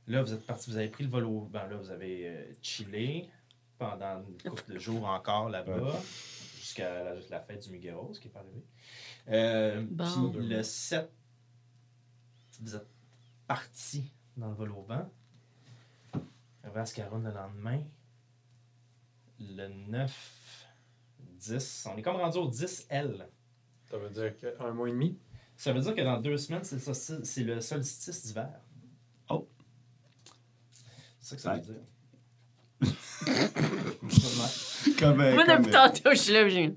Là, vous êtes parti, vous avez pris le vol au. Ben là, vous avez euh, chillé pendant une couple de jours encore là-bas,
Ouais.
jusqu'à la, la fête du Migueros, qui est pas arrivé. Euh,
Bon.
Puis le 7, vous êtes parti dans le vol au vent. Arrivé à Scarron le lendemain. Le 9, 10. On est comme rendu au 10 L.
Ça veut dire qu'un mois et demi?
Ça veut dire que dans deux semaines, c'est le le solstice d'hiver.
Oh.
C'est ça que ça
Ouais.
veut dire.
Comme, euh,
Moi,
comme,
depuis
euh,
tantôt, je suis là, j'ai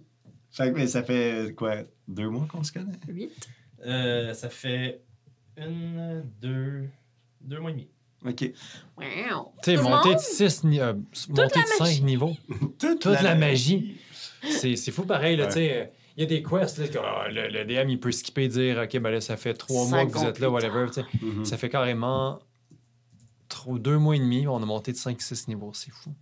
fait que, mais ça fait quoi, deux mois qu'on se connaît?
8.
Euh, ça fait une, deux, deux mois et demi.
OK.
Wow.
Tu sais, monter de
monde?
6 monter de 5 niveaux.
Toute,
Toute la magie. C'est c'est fou pareil, là,
Ouais.
tu sais. Il y a des quests, là, que, ah, le, le DM, il peut skipper, dire, OK, ben là, ça fait trois mois que vous êtes là, whatever.
Mhm.
Ça fait carrément trop, deux mois et demi, on a monté de 5-6 niveaux. C'est fou.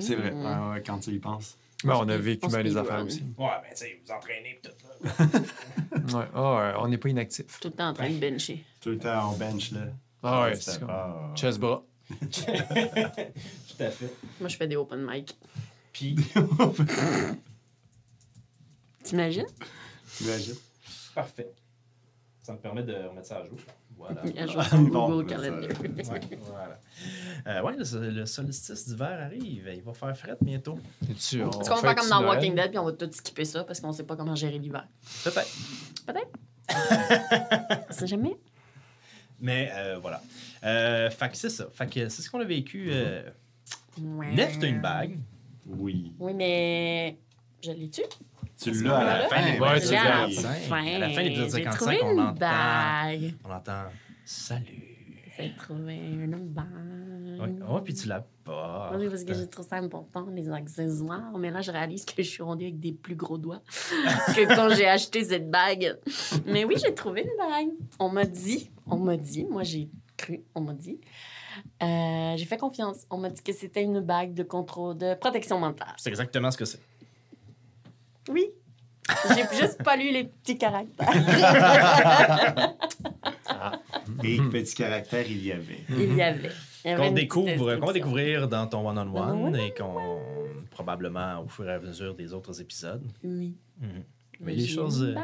C'est vrai, ouais, ouais, quand tu y penses.
Mais on a vécu
On
bien les affaires aussi.
Ouais, ben tu sais, vous entraînez pis tout là.
Ouais. Ah ouais, on n'est pas inactif.
Tout le temps en train de bencher.
Tout le temps en bench, là.
Ah ouais, c'est comme chest bras.
tout à fait.
Moi, je fais des open mic.
Puis,
T'imagines?
T'imagines?
parfait. Ça me permet de remettre ça à jour. Voilà.
Il y a Google
ben,
Calendar.
Ouais, voilà. Euh, ouais, le, le solstice d'hiver arrive. Il va faire fret bientôt.
Est-ce qu'on va faire comme dans
Noël?
Walking Dead puis on va tout skipper ça parce qu'on sait pas comment gérer l'hiver?
Peut-être.
On sait jamais.
Mais euh, voilà. Euh, fait que c'est ça. Fait que c'est ce qu'on a vécu. Euh...
Ouais.
Nef, t'as une bague.
Oui.
Oui, mais je l'ai-tu?
Tu
ce
l'as à la fin.
Ouais,
ouais,
tu
à la fin.
À la fin de l'épisode
J'ai
55,
trouvé
on
une
entend-
bague.
On entend Salut.
J'ai trouvé une bague.
Ouais. Oh, puis tu l'as pas.
Oui, parce que j'ai trouvé ça important, les accessoires. Mais là, je réalise que je suis rendue avec des plus gros doigts que quand j'ai acheté cette bague. Mais oui, j'ai trouvé une bague. On m'a dit, on m'a dit, moi j'ai cru, on m'a dit. Euh, j'ai fait confiance. On m'a dit que c'était une bague de contrôle, de protection mentale.
C'est exactement ce que c'est.
Oui. J'ai juste pas lu les petits caractères.
Et petit caractère, il y avait.
Il y avait.
Qu'on découvre, qu'on découvrir dans ton one-on-one
mon
et qu'on probablement au fur et à mesure des autres épisodes.
Oui.
Mhm. Mais les
j'ai
choses, euh.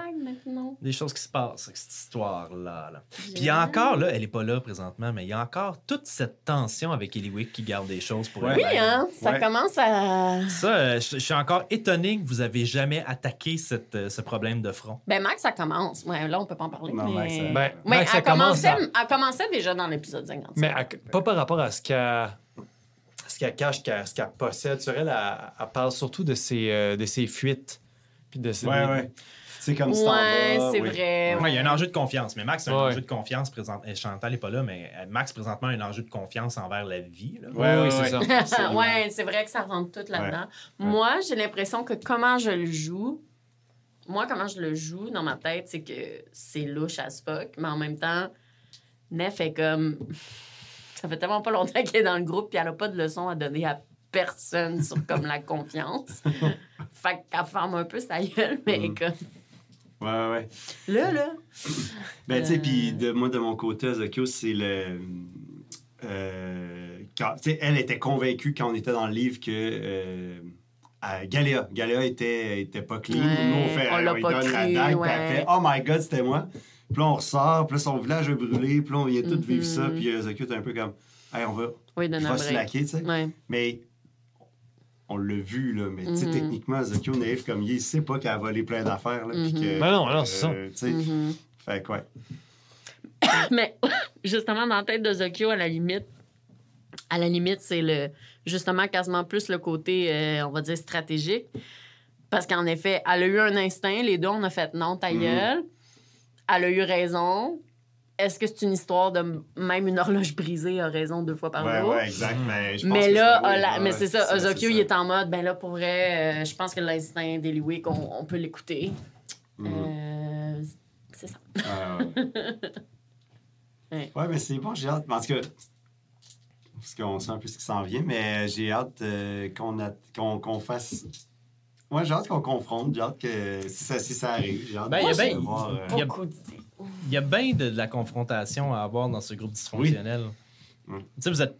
Des choses qui se passent avec cette histoire-là. là. Puis il y a encore, là, elle est pas là présentement, mais il y a encore toute cette tension avec Eliwick qui garde des choses pour
Ouais.
Oui,
elle.
hein? Ça
Ouais.
commence à.
Ça, euh, je je suis encore étonné que vous avez jamais attaqué cette, euh, ce problème de front.
Ben, Max, ça commence. Ouais, là, on peut pas en parler.
Non,
mais...
Max, ça-
Ben,
Ouais,
Max, ça
elle,
commence
commençait,
à-
elle commençait déjà dans l'épisode 50.
Mais à- pas par rapport à ce qu'elle ce qu'elle cache, ce qu'elle possède. Sur elle, elle, elle parle surtout de ses, euh, de ses fuites. Puis
Ouais, ouais. C'est comme ça.
Ouais, c'est vrai.
Ouais, il y a un enjeu de confiance, mais Max a un
Ouais.
enjeu de confiance présent. et Chantal n'est pas là, mais euh, Max présentement a un enjeu de confiance envers la vie. là.
Ouais, oui, c'est ça.
Ouais, c'est vrai que ça rentre tout là-dedans.
Ouais.
Moi, j'ai l'impression que comment je le joue, moi, comment je le joue dans ma tête, c'est que c'est louche as fuck, mais en même temps, Nef est comme. Ça fait tellement pas longtemps qu'elle est dans le groupe, puis elle a pas de leçon à donner à personne sur comme la confiance. fait qu'elle ferme un peu sa gueule, mais
Mm.
comme.
Ouais, ouais, ouais.
Là, là.
Ben, tu sais,
Euh.
puis de, moi, de mon côté, Azokyo, c'est le. euh, quand- tu sais, elle était convaincue quand on était dans le livre que. Euh, à Galéa. Galéa était, était pas clean.
Ouais,
Nous, on fait.
on
lui
pas
donne la dague,
ouais.
elle fait Oh my god, c'était moi. Puis là, on ressort, puis là, son village a brûlé, puis là, on vient tout vivre ça, puis Azokyo est un peu comme Hey, on va,
Oui,
je vais slacker, tu sais.
Ouais.
Mais on l'a vu, là. Mais tu sais,
Mhm.
techniquement, Azokyo, naïf comme il est, il sait pas qu'elle a volé plein d'affaires, là. puis
Mhm.
que,
Ben non, non, c'est ça.
euh, tu sais,
Mhm.
Fait que, ouais.
Mais justement, dans la tête de Zokyo, à la limite, à la limite, c'est le justement quasiment plus le côté, euh, on va dire, stratégique. Parce qu'en effet, elle a eu un instinct, les deux, on a fait non, ta gueule. Elle a eu raison. Est-ce que c'est une histoire de même une horloge brisée a raison deux fois par
Ouais,
jour?
ouais, exact. Mais, je pense
Mais
que
là, Ola-
ouais,
mais c'est ça, Ozokyo, il est en mode, ben là, pour vrai, euh, je pense que l'instinct d'Eliwick, on, on peut l'écouter.
Mhm.
Euh, c'est ça.
Ouais,
Ouais.
ouais. Ouais, mais c'est bon, j'ai hâte. En tout cas, parce qu'on sait un peu ce qui s'en vient, mais j'ai hâte euh, qu'on a- qu'on qu'on fasse. Ouais, j'ai hâte qu'on confronte, j'ai hâte que si ça, si ça arrive, j'ai hâte
Ben, y a
de voir. euh,
Il y a-
Beaucoup d'idées.
Il y a bien de, de la confrontation à avoir dans ce groupe dysfonctionnel.
Oui.
Tu sais, vous êtes,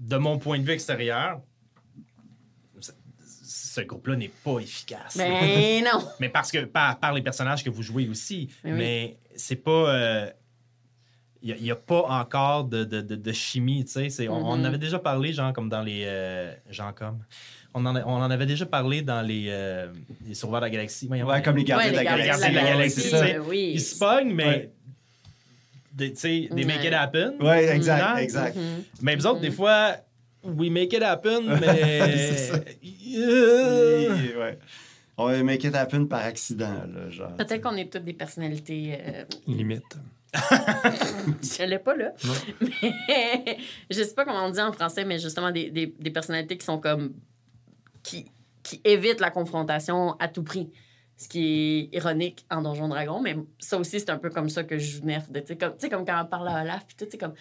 de mon point de vue extérieur, ce- groupe-là n'est pas efficace.
Ben non!
Mais parce que par, par les personnages que vous jouez aussi.
Mais oui.
Mais c'est pas. euh, Il n'y a, pas encore de, de, de- de chimie, tu sais. C'est- On, on en
Mhm.
avait déjà parlé, genre, comme dans les... euh, genre comme... On en, a- on en avait déjà parlé dans les, euh, les Sauveurs de la Galaxie. Voyons.
Ouais, comme les gardiens
Ouais,
de la galaxie.
de la galaxie,
oui.
Ils se pognent, mais...
Ouais.
Des, tu sais, des make
Ouais.
it happen.
Ouais, exact,
Non?
exact.
Mhm.
Mais vous autres, des
Mhm.
fois, we make it happen, mais...
C'est ça.
Euh,
Et- ouais. On va make it happen par accident, là, genre.
Peut-être qu'on est toutes des personnalités. euh,
Limite.
je l'ai pas là. Mais je sais pas comment on dit en français, mais justement des, des, des personnalités qui sont comme. Qui, qui évitent la confrontation à tout prix. Ce qui est ironique en Donjon Dragon, mais ça aussi, c'est un peu comme ça que je joue Nerf. de- Tu sais, comme, tu sais, comme quand on parle à Olaf, puis tout, c'est comme.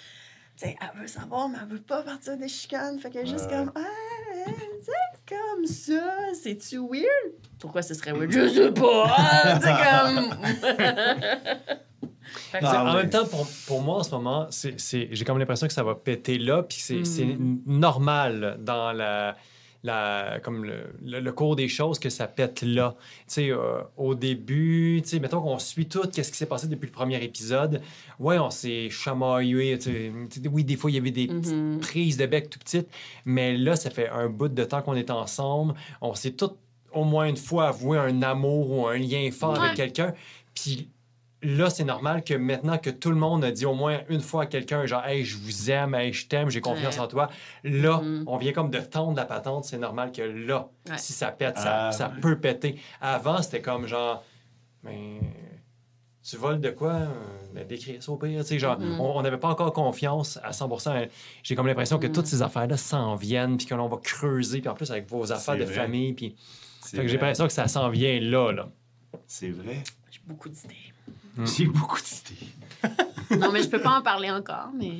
Tu sais, elle veut savoir, mais elle veut pas partir des chicanes. Fait qu'elle est juste
Ouais.
comme. Ah, c'est comme ça. C'est-tu weird? Pourquoi ce serait weird? Je sais pas. c'est comme. Fait que
Ah,
T'sais, en même temps, pour, pour moi, en ce moment, c'est, c'est- j'ai comme l'impression que ça va péter là, puis c'est,
Mm.
c'est normal dans la, la, comme le, le- le cours des choses que ça pète là. Euh, au début, mettons qu'on suit tout, qu'est-ce qui s'est passé depuis le premier épisode. Ouais, on s'est chamaillé. Oui, des fois, il y avait des petites
Mhm.
prises de bec tout petites, mais là, ça fait un bout de temps qu'on est ensemble. On s'est tout au moins une fois avoué un amour ou un lien fort
Ouais.
avec quelqu'un. Puis là, c'est normal que maintenant que tout le monde a dit au moins une fois à quelqu'un, genre, hey, je vous aime, hey, je t'aime, j'ai confiance
Ouais.
en toi, là,
Mhm.
on vient comme de tendre la patente. C'est normal que là,
Ouais.
si ça pète, ça,
Ah,
ça peut péter. Avant, c'était comme genre, mais. Tu voles de quoi? Ben, d'écrire ça au pire. Tu sais, genre,
Mhm.
on on n'avait pas encore confiance à 100% J'ai comme l'impression que toutes ces affaires-là s'en viennent, puis que l'on va creuser, puis en plus avec vos affaires
C'est
de
vrai.
famille. Puis...
C'est
Fait que j'ai l'impression que ça s'en vient là. là.
C'est vrai.
J'ai beaucoup d'idées.
Mm.
J'ai beaucoup d'idées.
Non, mais je peux pas en parler encore, mais.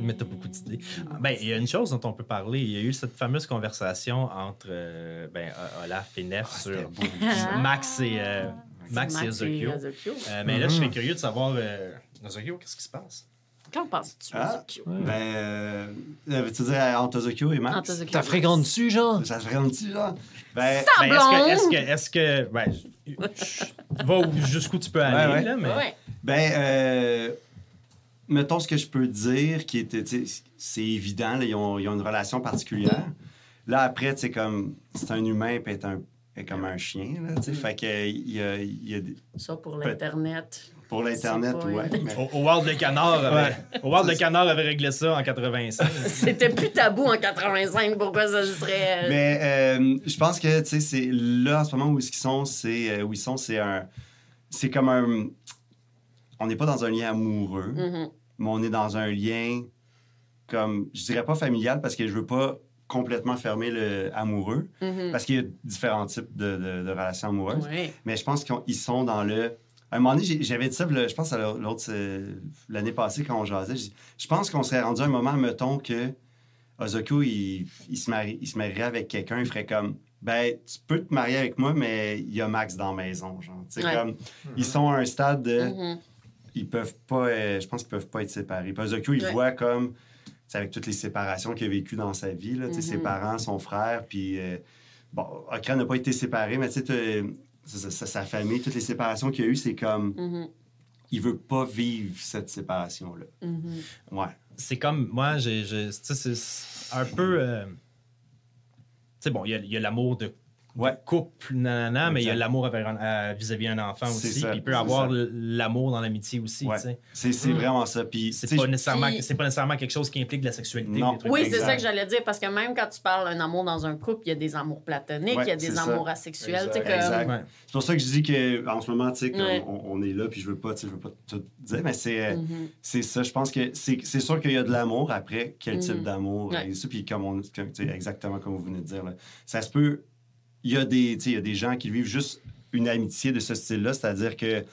Mais t'as beaucoup d'idées. Ah, Ben, il y a une chose dont on peut parler. Il y a eu cette fameuse conversation entre euh, ben, Olaf et Nef
Ah,
sur.
Ah.
Max et, euh, Max et Ozokyo.
Ozokyo.
Euh, mais là, je serais curieux de savoir, euh, Ozokyo, qu'est-ce qui se passe?
Qu'en penses-tu,
Ah. Ben, euh, veux-tu dire à Antozokyo et Max?
T'as fréquenté dessus, genre?
Ça se ferait-tu, là? Ben,
Ta
Ben, est-ce que, est-ce que, est-ce que, ben, va où- jusqu'où tu peux aller,
Ouais, ouais.
là, mais...
Ouais.
Ben, euh, mettons ce que je peux dire, qui était, c'est évident, là, ils, ont, ils ont une relation particulière. Là, après, sais, comme, c'est un humain, puis être un, est comme un chien, là, tu sais, fait que, il y a, il y a des-
Ça, pour l'Internet.
Pour l'Internet, ouais. mais-
Au, au World de Canard avait, au World de Canard avait réglé ça en 85.
C'était plus tabou en 85. Pourquoi ça serait. euh,
Mais euh, je pense que, tu sais, c'est là, en ce moment, où ils sont, c'est, euh, où ils sont, c'est un, c'est comme un, on n'est pas dans un lien amoureux,
mhm.
mais on est dans un lien comme, je dirais pas familial parce que je veux pas complètement fermer le amoureux
Mhm.
parce qu'il y a différents types de, de- de relations amoureuses.
Ouais.
Mais je pense qu'ils sont dans le. À un moment donné, j'avais dit ça, je pense à l'autre, euh, l'année passée quand on jasait. Je, pense qu'on serait rendu à un moment, mettons, que Ozoko, il, il se, marie, il se marierait avec quelqu'un, il ferait comme. Ben, tu peux te marier avec moi, mais il y a Max dans la maison, genre. Tu sais,
Ouais.
comme. Ils sont à un stade de
Mhm.
ils peuvent pas, euh, je pense qu'ils peuvent pas être séparés. Puis Ozokyo, il
Ouais.
voit comme, tu sais, avec toutes les séparations qu'il a vécues dans sa vie, là, tu sais, ses
Mhm.
parents, son frère, puis euh, bon, Okra n'a pas été séparé, mais tu sais, sa, sa- sa famille, toutes les séparations qu'il y a eues, c'est comme,
Mhm.
il veut pas vivre cette séparation-là.
Mhm.
Ouais.
c'est comme moi j'ai j'ai- tu sais, c'est un peu euh, tu sais bon il y a- il y a l'amour de
Ouais.
couple, nanana, mais il y a l'amour un- euh, vis-à-vis d'un enfant aussi.
ça,
puis il peut avoir l'amour dans l'amitié aussi.
Ouais. C'est c'est
Mm.
vraiment ça. Puis,
C'est pas, nécessairement,
Puis-
c'est pas nécessairement quelque chose qui implique de la sexualité.
Non.
des trucs
Oui, c'est ça que j'allais dire, parce que même quand tu parles d'un amour dans un couple, il y a des amours platoniques,
Ouais,
il y a des
c'est ça.
amours asexuels. comme-.
C'est pour ça que je dis que en ce moment, on, on est là, puis je veux pas, je veux pas tout dire, mais c'est euh,
Mhm.
c'est ça. Je pense que c'est c'est sûr qu'il y a de l'amour. Après, quel type d'amour
Ouais.
et ça, puis comme on, comme, tu sais, exactement comme vous venez de dire, ça se peut. Il y a des, tu sais, il y a des gens qui vivent juste une amitié de ce style-là, c'est-à-dire que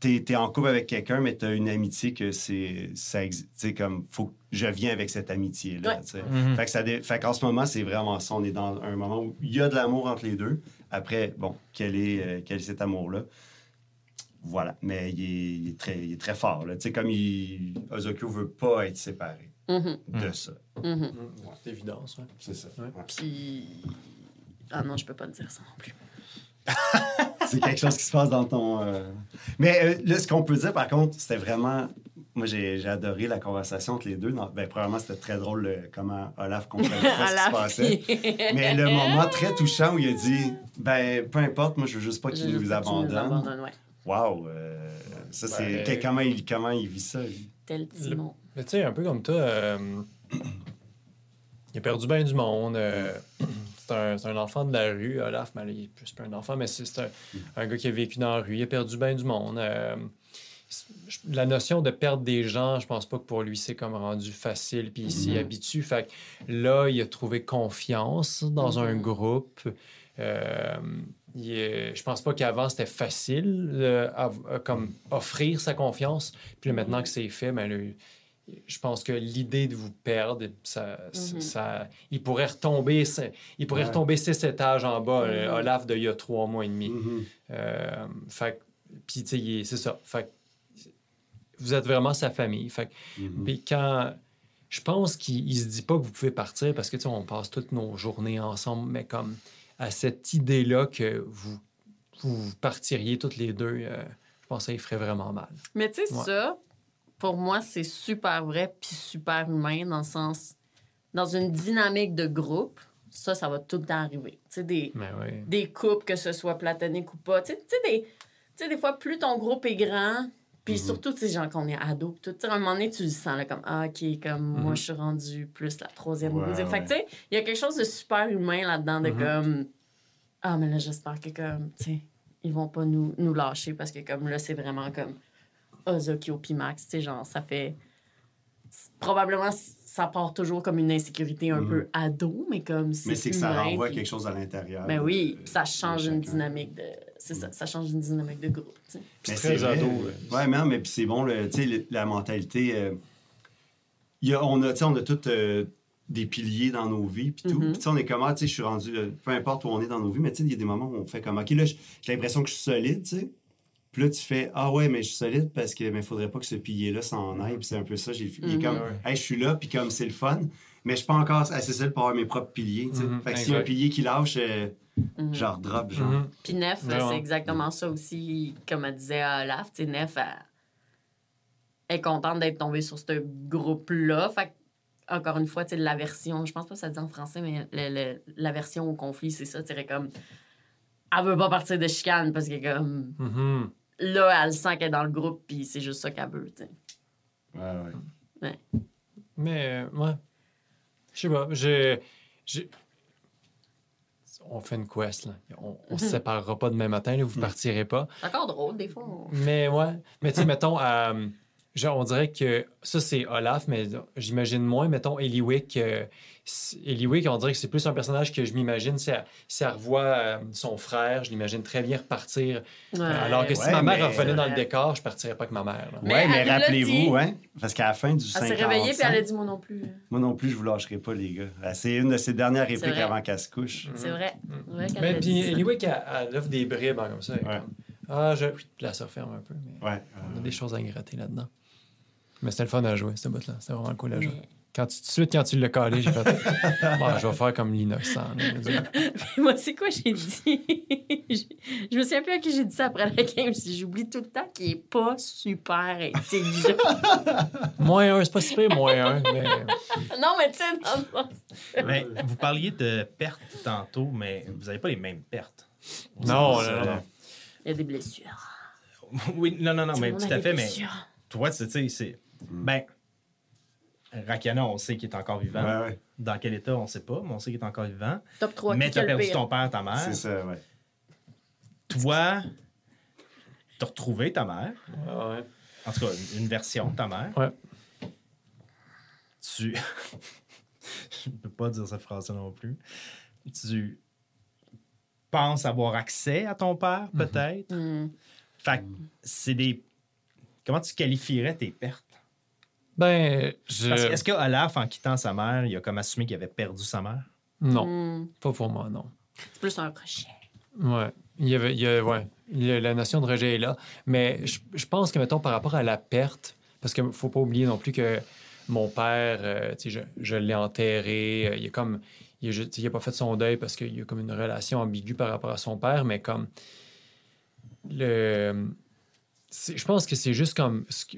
t'es es en couple avec quelqu'un, mais t'as une amitié que c'est, ça, tu comme faut que je viens avec cette amitié-là.
Ouais.
tu.
Mhm.
Fait que ça dé- fait qu'en ce moment, c'est vraiment ça. On est dans un moment où il y a de l'amour entre les deux. Après, bon, quel est, euh, quel est cet amour-là? Voilà. Mais il est, il est très, il est très fort. là. Tu sais, comme il, Ozokyo veut pas être séparé
Mhm.
de ça.
Mhm.
C'est évident, ça.
C'est ça.
Puis. Ah non, je peux pas te dire ça non plus.
C'est quelque chose qui se passe dans ton. euh, Mais euh, là, ce qu'on peut dire, par contre, c'était vraiment. Moi, j'ai j'ai adoré la conversation entre les deux. Non, Ben, premièrement, c'était très drôle euh, comment Olaf comprenait pas ce qui se passait. Mais le moment très touchant où il a dit Ben, peu importe, moi, je veux juste pas qu'il nous abandonne.
ouais.
Wow! euh, ça, c'est.
Ben,
comment, il, comment il vit ça, lui?
Tel Timon.
Mais tu sais, un peu comme toi, euh, il a perdu bien du monde. euh, c'est un, enfant de la rue, Olaf, mais il est plus pas un enfant, mais c'est un, un gars qui a vécu dans la rue. Il a perdu bien du monde. euh, la notion de perdre des gens, je pense pas que pour lui, c'est comme rendu facile, puis il s'y
Mhm.
habitue. Fait que là, il a trouvé confiance dans un
Mhm.
groupe. Euh, il est- je pense pas qu'avant, c'était facile euh, à- à comme offrir sa confiance. Puis maintenant que c'est fait, ben, je pense que l'idée de vous perdre, ça,
Mhm.
ça, il pourrait retomber, c'est- il pourrait
Ouais.
retomber six étages en bas, euh, Olaf d'il y a trois mois et demi.
Mhm.
Euh, fait puis tu sais, il est- c'est ça. Fait vous êtes vraiment sa famille. Fait
Mhm.
puis quand je pense qu'il il se dit pas que vous pouvez partir parce que tu sais, on passe toutes nos journées ensemble, mais comme à cette idée-là que vous, vous partiriez toutes les deux, euh, je pense que ça lui ferait vraiment mal.
Mais tu sais,
Ouais.
ça, pour moi, c'est super vrai puis super humain dans le sens. Dans une dynamique de groupe, ça, ça va tout le temps arriver. Tu sais, des,
Mais oui.
des couples, que ce soit platonique ou pas. Tu sais, des, des fois, plus ton groupe est grand, puis
Mhm.
surtout, tu sais, genre qu'on est ado, pis tout, tu sais, à un moment donné, tu le sens, là, comme, ah, OK, comme moi,
Mhm.
je suis rendu plus la troisième ou
Ouais,
deuxième. Fait que, tu sais, il y a quelque chose de super humain là-dedans, de
Mhm.
comme, ah, mais là, j'espère que, comme, tu sais, ils vont pas nous, nous lâcher parce que, comme, là, c'est vraiment comme Ozokyo puis Max, tu sais, genre, ça fait. Probablement, ça part toujours comme une insécurité un
Mhm.
peu ado, mais comme
Mais c'est que ça renvoie
puis-
quelque chose à l'intérieur.
ben oui,
de-
puis ça change une dynamique de. C'est ça, ça change une dynamique de groupe. tu sais.
C'est
Mais
très ado, là.
Ouais, mais non, mais puis c'est bon, le- tu sais, la mentalité. euh, y a, on a, tu sais, on a tous euh, des piliers dans nos vies, puis tout.
Mhm.
Puis tu sais, on est comment, tu sais, je suis rendu, euh, peu importe où on est dans nos vies, mais tu sais, il y a des moments où on fait comme, OK, là, j'ai j'ai l'impression que je suis solide, tu sais. Puis là, tu fais, ah ouais, mais je suis solide parce que, mais faudrait pas que ce pilier-là s'en aille. Puis c'est un peu ça, j'ai il est
Mhm.
comme, hey, je suis là, puis comme c'est le fun, mais je suis pas encore assez solide pour avoir mes propres piliers, tu sais.
Mhm,
Fait que s'il y a un pilier qui lâche, euh,
Mhm.
genre drop, genre.
Mhm.
Puis Nef,
Ouais,
c'est
ouais.
exactement ça aussi, comme elle disait à Olaf. Tu sais, Nef, elle, elle est contente d'être tombée sur ce groupe-là. Fait que, encore une fois, tu sais, l'aversion, je pense pas que ça dit en français, mais le- le- l'aversion au conflit, c'est ça. Tu sais, comme. Elle veut pas partir de chicane parce que, comme. Là, elle sent qu'elle est dans le groupe, puis c'est juste ça qu'elle veut, tu sais.
Ouais, ouais.
Mais, euh, ouais. Je sais pas. j'ai- On fait une quest, là. On, on se
Mhm.
séparera pas demain matin, là, vous
Mhm.
partirez pas.
C'est encore drôle, des fois. on-
Mais ouais. Mais tu sais, mettons, euh, on dirait que ça, c'est Olaf, mais j'imagine moins, mettons, Eliwick. euh, Eliwick, on dirait que c'est plus un personnage que je m'imagine. Si elle, si elle revoit euh, son frère, je l'imagine très bien repartir.
Ouais.
Alors que si
ouais,
ma mère
mais-
revenait dans le
Ouais.
décor, je partirais pas avec ma mère. là.
Mais
ouais, mais
elle l'a
rappelez-vous,
dit.
hein, parce qu'à la fin du
Elle
5
s'est réveillée, puis elle a dit moi non plus.
Moi non plus, je vous lâcherai pas, les gars. Euh, C'est une de ses dernières répliques avant qu'elle se couche.
C'est vrai.
Mm.
C'est vrai
Mais puis. Eliwick, elle, elle offre des bribes hein, comme ça. elle
Ouais.
comme, ah, je. Ça referme un peu. Mais
Ouais.
on a des choses à gratter là-dedans. Mais c'était le fun à jouer, ce bout-là. C'était vraiment cool à jouer.
Mais
Quand tu, tout de suite, quand tu l'as collé, j'ai fait Bon, je vais faire comme l'innocent.
Moi, c'est quoi j'ai dit? je, je me souviens plus à qui j'ai dit ça après la game. J'oublie tout le temps qu'il est pas super intelligent.
Moins un, c'est pas si pire, moins un. Mais...
non, mais tu sais.
Mais vous parliez de pertes tantôt, mais vous n'avez pas les mêmes pertes.
Non, non, non.
Il y a des blessures.
Oui, non, non, non, mais tout à fait, mais toi, tu sais, c'est. Ben, Rakana, on sait qu'il est encore vivant.
Ouais, ouais.
Dans quel état, on sait pas, mais on sait qu'il est encore vivant.
Top 3.
mais tu as perdu ton père, ta mère.
C'est ça, ouais.
Toi, tu as retrouvé ta mère.
Ouais.
En tout cas, une, version de ta mère.
Ouais.
Tu. Je ne peux pas dire cette phrase non plus. Tu penses avoir accès à ton père, peut-être?
Hmm.
Fait que c'est des. Comment tu qualifierais tes pertes?
Ben, je.
Parce que Est-ce que Olaf, en quittant sa mère, il a comme assumé qu'il avait perdu sa mère?
Non,
Hmm.
pas pour moi, non.
C'est plus un crochet.
Ouais. Il y avait, il y a- ouais. Il y a- la notion de rejet est là. Mais je, je pense que, mettons, par rapport à la perte, parce qu'il ne faut pas oublier non plus que mon père, euh, tu sais, je, je l'ai enterré. euh, il a comme. Il a, ju- tu sais, il a pas fait son deuil parce qu'il y a comme une relation ambiguë par rapport à son père, mais comme. Le. Je pense que c'est juste comme. Ce que,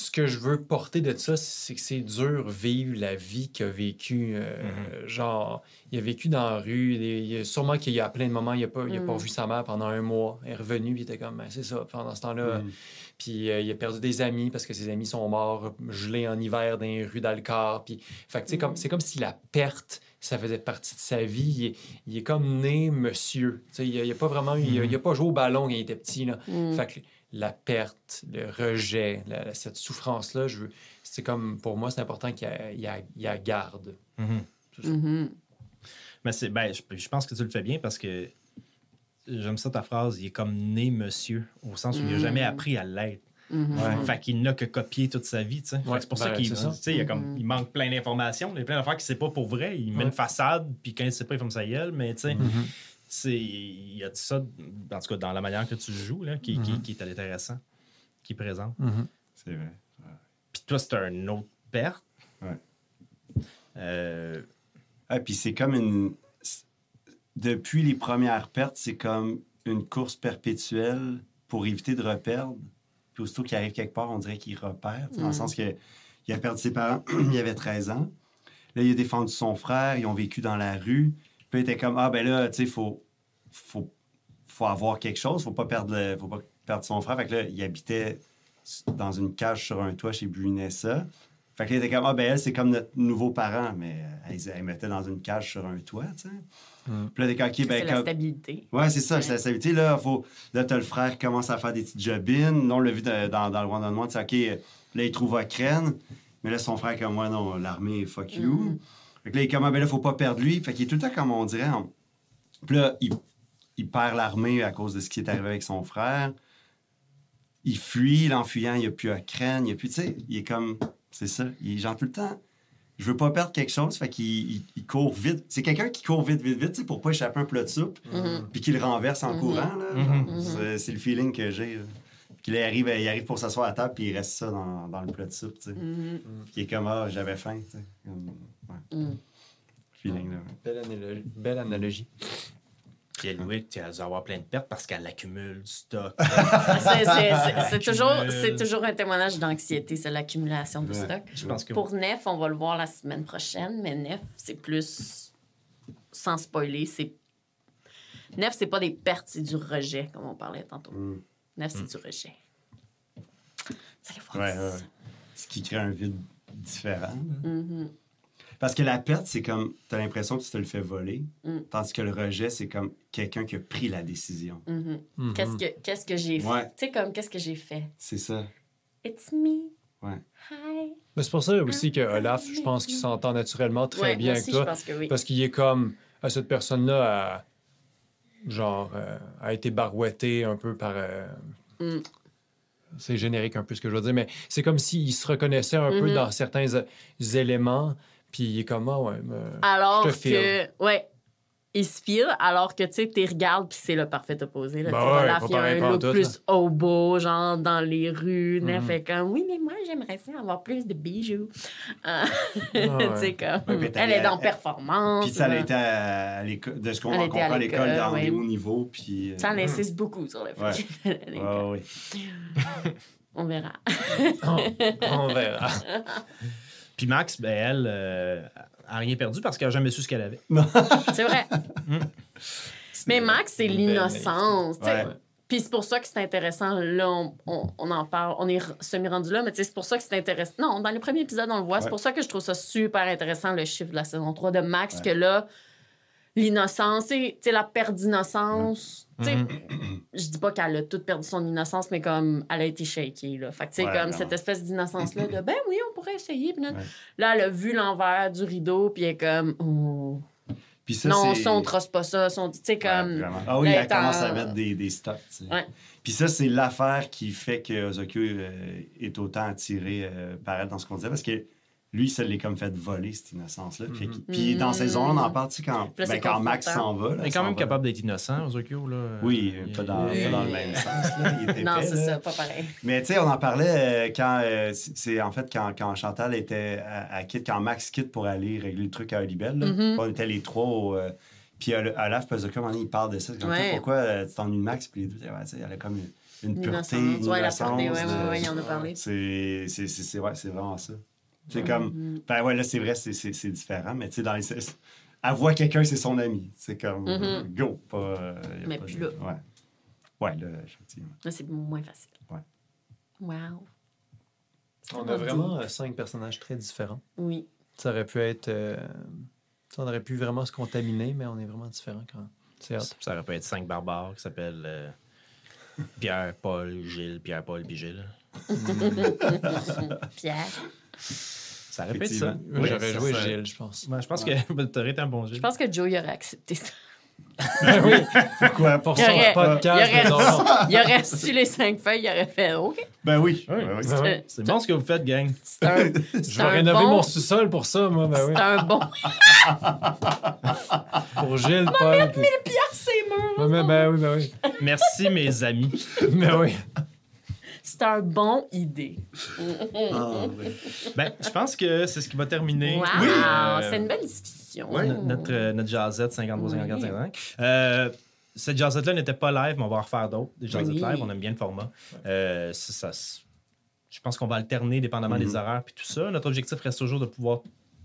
ce que je veux porter de ça, c'est que c'est dur vivre la vie qu'il a vécu. euh, Genre, il a vécu dans la rue. il- il a- sûrement qu'il y a plein de moments, il n'a pas, il a pas
Mm.
vu sa mère pendant un mois. Il est revenu, puis il était comme, Ben, c'est ça, pendant ce temps-là.
Mm.
Puis euh, il a perdu des amis parce que ses amis sont morts gelés en hiver dans les rues d'Alcar. Puis, fait comme, c'est comme si la perte, ça faisait partie de sa vie. Il est, il est comme né monsieur. Il n'a pas vraiment il a, il a pas joué au ballon quand il était petit. Là. Fait que la perte, le rejet, la- cette souffrance-là, je veux- c'est comme, pour moi, c'est important qu'il y a, garde.
Mhm.
Mais c'est, ben, je, je pense que tu le fais bien parce que j'aime ça ta phrase, il est comme né monsieur, au sens où il n'a
Mm.
jamais appris à l'être.
Ouais.
Fait qu'il n'a que copié toute sa vie, tu sais.
Ouais,
c'est pour
ben,
ça qu'il
c'est ça.
il, y a comme, il manque plein d'informations, il y a plein d'affaires qu'il sait pas pour vrai. Il met
Ouais.
une façade, puis quand il sait pas, il ferme sa gueule, mais tu sais, il y a ça, en tout cas, dans la manière que tu joues, là, qui, qui,
Mhm.
qui est intéressant, qui est présent.
Mhm.
C'est vrai.
Puis toi, c'est un autre perte.
Ouais.
Euh,
Ah, puis c'est comme une. Depuis les premières pertes, c'est comme une course perpétuelle pour éviter de reperdre. Puis aussitôt qu'il arrive quelque part, on dirait qu'il repère. Dans le
Mm.
sens que il a perdu ses parents, il avait 13 ans. Là, il a défendu son frère, ils ont vécu dans la rue. Puis il était comme Ah, ben là, tu sais, il faut, faut, faut avoir quelque chose, faut pas perdre, le- faut pas perdre son frère. Fait que là, il habitait dans une cage sur un toit chez Brunessa. Fait que là, il était comme, ah, ben elle, c'est comme notre nouveau parent, mais elle, elle mettait dans une cage sur un toit, tu sais.
Mm.
Puis là, t'es comme, OK,
C'est
ben,
la
comme-
stabilité.
Ouais, c'est ça, c'est la stabilité. Là, faut... là t'as le frère qui commence à faire des petites jobines. Là, on l'a vu dans, dans, dans le one-on-one, tu sais, OK, là, il trouve Ocrène. Mais là, son frère, comme moi, non, l'armée, fuck you.
Mhm.
Fait que là, il est comme, ah, ben là, faut pas perdre lui. Fait qu'il est tout le temps, comme on dirait, en- puis là, il, il perd l'armée à cause de ce qui est arrivé avec son frère. Il fuit, l'enfuyant, il n'y a plus Ocrène, il n'y a plus, tu sais, il est comme, c'est ça, il est genre tout le temps, je veux pas perdre quelque chose, fait qu'il il- il court vite. C'est quelqu'un qui court vite, vite, vite, tu sais, pour pas échapper un plat de soupe,
Mhm.
puis qu'il le renverse en
Mhm.
courant.
Mhm.
Mhm.
C'est- C'est le feeling que j'ai, là. Qu'il arrive, il arrive pour s'asseoir à table, puis il reste ça dans, dans le plat de soupe, tu sais.
Mhm.
Qui est comme, ah, j'avais faim, tu sais. Comme, ouais, feeling, là.
Belle analogie. Belle analogie.
Puis elle, Louis, tu avoir plein de pertes parce qu'elle accumule du stock.
C'est- c'est- c'est- C'est toujours, toujours un témoignage d'anxiété, c'est l'accumulation de
Ouais.
stock.
Je pense que
Pour Nef, on va le voir la semaine prochaine, mais Nef, c'est plus. Sans spoiler, c'est. Nef, c'est pas des pertes, c'est du rejet, comme on parlait tantôt.
Mm.
Nef, c'est
Mm.
du rejet. Vous allez voir
Ouais. Ce qui crée un vide différent.
Mhm.
Parce que la perte, c'est comme, t'as l'impression que tu te le fais voler,
Mm.
tandis que le rejet, c'est comme quelqu'un qui a pris la décision.
Mhm.
Mhm.
Qu'est-ce que, qu'est-ce que j'ai
Ouais.
fait? Tu sais, comme, qu'est-ce que j'ai fait?
C'est ça.
It's me.
Ouais.
Hi.
Mais c'est pour ça aussi que Olaf, je pense qu'il s'entend naturellement très
Ouais,
bien avec toi.
je pense que oui.
Parce qu'il est comme. à cette personne-là. Genre. euh, a été barouetté un peu par. euh,
Mm.
C'est générique un peu ce que je veux dire, mais c'est comme s'il se reconnaissait un peu
Mhm.
dans certains euh, éléments, puis il est comme. Ah ouais, mais-
Alors
je te
que. Ouais. Il se file, alors que tu sais, tu regardes puis c'est le parfait opposé. Là,
Ben ouais,
Olaf,
pas
il a un look
tout,
plus hobo, genre dans les rues.
Mhm.
fait comme, oui, mais moi, j'aimerais ça avoir plus de bijoux. Euh,
ouais.
tu sais, comme,
Ouais,
elle est dans
elle-
performance.
Puis ça, elle était à, l'école, de ce qu'on rencontre
à
l'école dans
ouais.
les hauts niveaux. Puis, euh,
Ça, elle insiste beaucoup sur le fait
ouais.
On verra.
on, on verra.
Puis Max, ben, elle, euh, a rien perdu parce qu'elle n'a jamais su ce qu'elle avait.
C'est vrai. Mais Max, c'est l'innocence.
Ouais.
Puis c'est pour ça que c'est intéressant. Là, on, on- on en parle. On est semi-rendu là, mais c'est pour ça que c'est intéressant. Non, dans les premiers épisodes, on le voit. C'est pour ça que je trouve ça super intéressant, le chiffre de la saison 3 de Max,
Ouais.
que là, l'innocence, tu sais, la perte d'innocence. Tu sais,
Mhm.
je dis pas qu'elle a toute perdu son innocence, mais comme elle a été shakée, là. Fait que, tu sais,
Ouais,
comme
vraiment.
cette espèce d'innocence-là de ben oui, on pourrait essayer. Puis là,
Ouais.
là, elle a vu l'envers du rideau, puis elle est comme, oh.
Puis ça,
non, ça, on trosse pas ça. ça, on- Tu sais,
Ouais,
comme.
ah oui, elle commence à mettre des, des stocks. tu sais.
Ouais.
Puis ça, c'est l'affaire qui fait que Ozokyo euh, est autant attiré euh, par elle dans ce qu'on disait, parce que lui, ça l'est comme fait voler, cette innocence-là. Que- Puis dans
Mhm.
saison 1, on en sais, quand,
là,
ben, quand Max s'en va. là,
Elle est quand même
va.
capable d'être innocent, Ozokyo. Là.
Oui,
Il-
pas dans,
il-
pas dans le même sens. là. Il était
Non, c'est ça, pas pareil.
Mais tu sais, on en parlait euh, quand euh, c'est en fait quand, quand Chantal était à, à quitte, quand Max quitte pour aller régler le truc à Olibel.
Mhm.
On était les trois au, euh, puis à Olaf Pazaka, un moment donné, il parle de ça. C'est Comme,
Ouais.
Pourquoi euh, tu t'ennuies de Max? Puis les deux, ouais, elle a comme une, une pureté, une innocence.
ouais, ouais, ouais, il en a parlé.
C'est c'est- c'est- c'est- ouais, c'est vraiment ça. C'est comme,
Mhm.
ben ouais, là, c'est vrai, c'est- c'est c'est différent, mais tu sais, dans les. Voit quelqu'un, c'est son ami. C'est comme,
Mhm.
go, pas. euh, y a
Mais
pas
plus
de-
là.
Ouais. Ouais, là, effectivement.
Là, c'est moins facile.
Ouais.
Wow.
On a vraiment euh, cinq personnages très différents.
Oui.
Ça aurait pu être. euh, on aurait pu vraiment se contaminer, mais on est vraiment différents quand. C'est.
Ça aurait pu être cinq barbares qui s'appellent euh, Pierre, Paul, Gilles, Pierre, Paul, puis Gilles.
Pierre.
Ça être ça.
Oui,
J'aurais joué
ça-
Gilles, je pense.
Ouais, je pense que tu aurais été un bon Gilles.
Je pense que Joe, il aurait accepté ça.
oui,
Pourquoi?
pour son
aurait-
podcast.
il aurait-. Il aurait su les cinq feuilles, il aurait fait OK.
Ben oui.
Oui.
Ben oui.
Ben ouais.
C'est bon ce que vous faites, gang.
C'est un,
Je
c'est
vais rénover
bon-
mon sous-sol pour ça, moi. Ben oui.
C'est un bon.
Pour Gilles, Paul. puis-
Pierre, c'est mûr.
Ben, ben, ben oui, ben oui.
Merci, mes amis.
Ben oui.
C'est un bon idée.
Ah.
Ben, je pense que c'est ce qui va terminer.
Wow, c'est une belle discussion.
Notre, euh, notre jazzette 53, 54,
Oui.
55. Euh, cette jazzette-là n'était pas live, mais on va en refaire d'autres. Des jazzettes
Oui.
live, on aime bien le format. Euh, ça, je pense qu'on va alterner dépendamment des horaires puis tout ça. Notre objectif reste toujours de pouvoir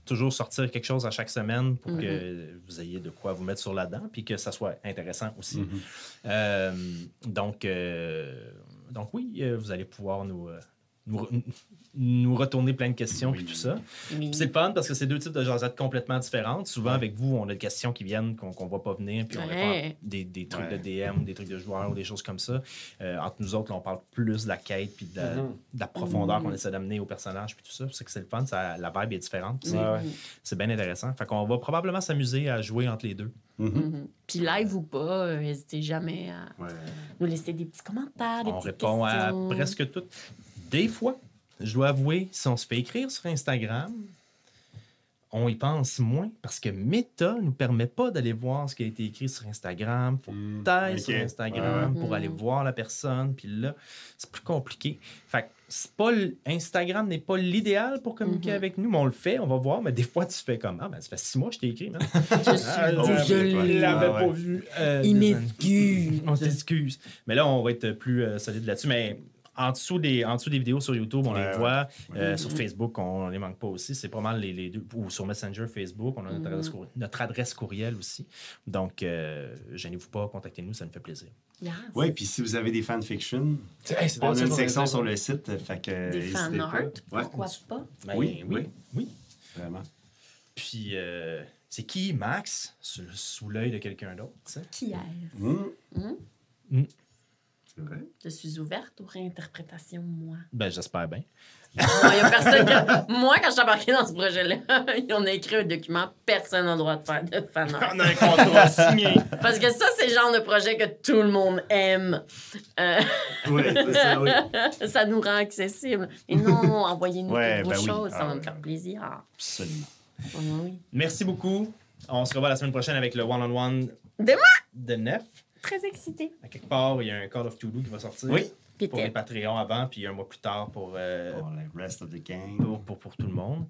toujours sortir quelque chose à chaque semaine pour que vous ayez de quoi vous mettre sur la dent puis que ça soit intéressant aussi.
Mhm.
Euh, donc, euh, donc oui, euh, vous allez pouvoir nous, euh, nous, re- nous retourner plein de questions
Oui.
puis tout ça.
Oui.
C'est le fun parce que c'est deux types de jasettes complètement différentes. Souvent, avec vous, on a des questions qui viennent qu'on ne voit pas venir, puis on
Ouais.
des, des trucs
Ouais.
de DM, des trucs de joueurs ou des choses comme ça. Euh, entre nous autres, là, on parle plus de la quête puis de la,
Mhm.
de la profondeur
Mhm.
qu'on essaie d'amener au personnage puis tout ça. C'est que c'est le fun, ça, la vibe est différente. C'est
Ouais, ouais.
c'est bien intéressant. Fait qu'on va probablement s'amuser à jouer entre les deux.
Mhm.
Mhm. Puis live ou pas, euh, n'hésitez jamais à
Ouais.
nous laisser des petits commentaires, des
On répond
questions.
à presque tout. Des fois, je dois avouer, si on se fait écrire sur Instagram, on y pense moins parce que Meta nous permet pas d'aller voir ce qui a été écrit sur Instagram. Faut
Mm,
taille
ok.
sur Instagram
Ouais.
pour aller voir la personne. Puis là, c'est plus compliqué. Fait que c'est pas Instagram n'est pas l'idéal pour communiquer
Mhm.
avec nous, mais on le fait, on va voir. Mais des fois, tu fais comme Ah, ben, ça fait six mois que je t'ai écrit. man.
Je suis
Ah,
désolé.
L'avais
Ah,
pas
ouais.
vu. euh,
Il m'excuse.
On s'excuse. Mais là, on va être plus euh, solide là-dessus. Mais en dessous, des, en dessous des vidéos sur YouTube, on
Ouais,
les
ouais.
voit. Euh. Sur Facebook, on ne les manque pas aussi. C'est pas mal les, les deux. Ou sur Messenger, Facebook, on a notre, adresse, courri- notre adresse courriel aussi. Donc, euh, gênez-vous pas, contactez-nous, ça nous fait plaisir.
Yes.
Oui, puis si vous avez des fanfictions,
Hey,
on a une section
on
sur le site. Fait que
Des
n'hésitez
fan
pas.
art,
Ouais,
pourquoi pas?
Ben,
Oui,
oui,
oui.
oui.
Vraiment.
Puis, euh, c'est qui, Max, sous, l'œil de quelqu'un d'autre?
Qui est
Mm.
Mhm.
Mm.
C'est vrai.
Je suis ouverte aux réinterprétations, moi.
Ben, j'espère bien.
Moi, y a personne que- moi, quand je suis embarquée dans ce projet-là, on a écrit un document, personne n'a le droit de faire de fan art.
On a un contrat signé.
Parce que ça, c'est le genre de projet que tout le monde aime. Euh,
Oui, c'est ça, oui.
ça nous rend accessible. Et non, envoyez-nous
Ouais,
toutes vos
ben oui.
choses, ça
Ah,
va me faire
ouais.
plaisir.
Absolument.
Oui, oui.
Merci beaucoup. On se revoit la semaine prochaine avec le one-on-one
De moi?
de Nef.
Très excitée.
À quelque part, il y a un Call of Cthulhu qui va sortir.
Oui.
Pour les Patreons avant, puis un mois plus tard pour, euh,
Pour le rest of the gang.
pour, pour, pour tout le monde.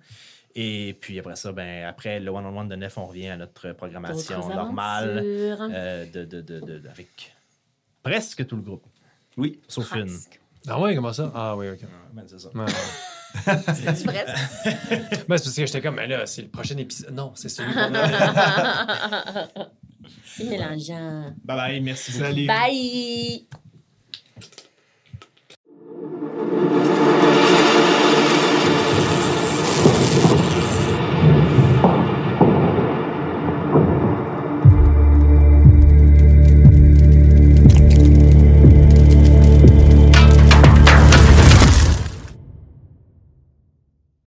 Et puis après ça, ben, après le one-on-one de Nef, on revient à notre programmation normale euh, de, de, de, de- avec presque tout le groupe.
Oui.
Sauf une.
Ah ouais, comment ça? Ah oui, OK.
Ah, ben, c'est ça.
Vrai? ça?
Ben, c'est parce que j'étais comme, mais là, c'est le prochain épisode. Non, c'est celui qu'on a.
C'est mélangeant.
Bye bye, merci.
Salut.
Bye!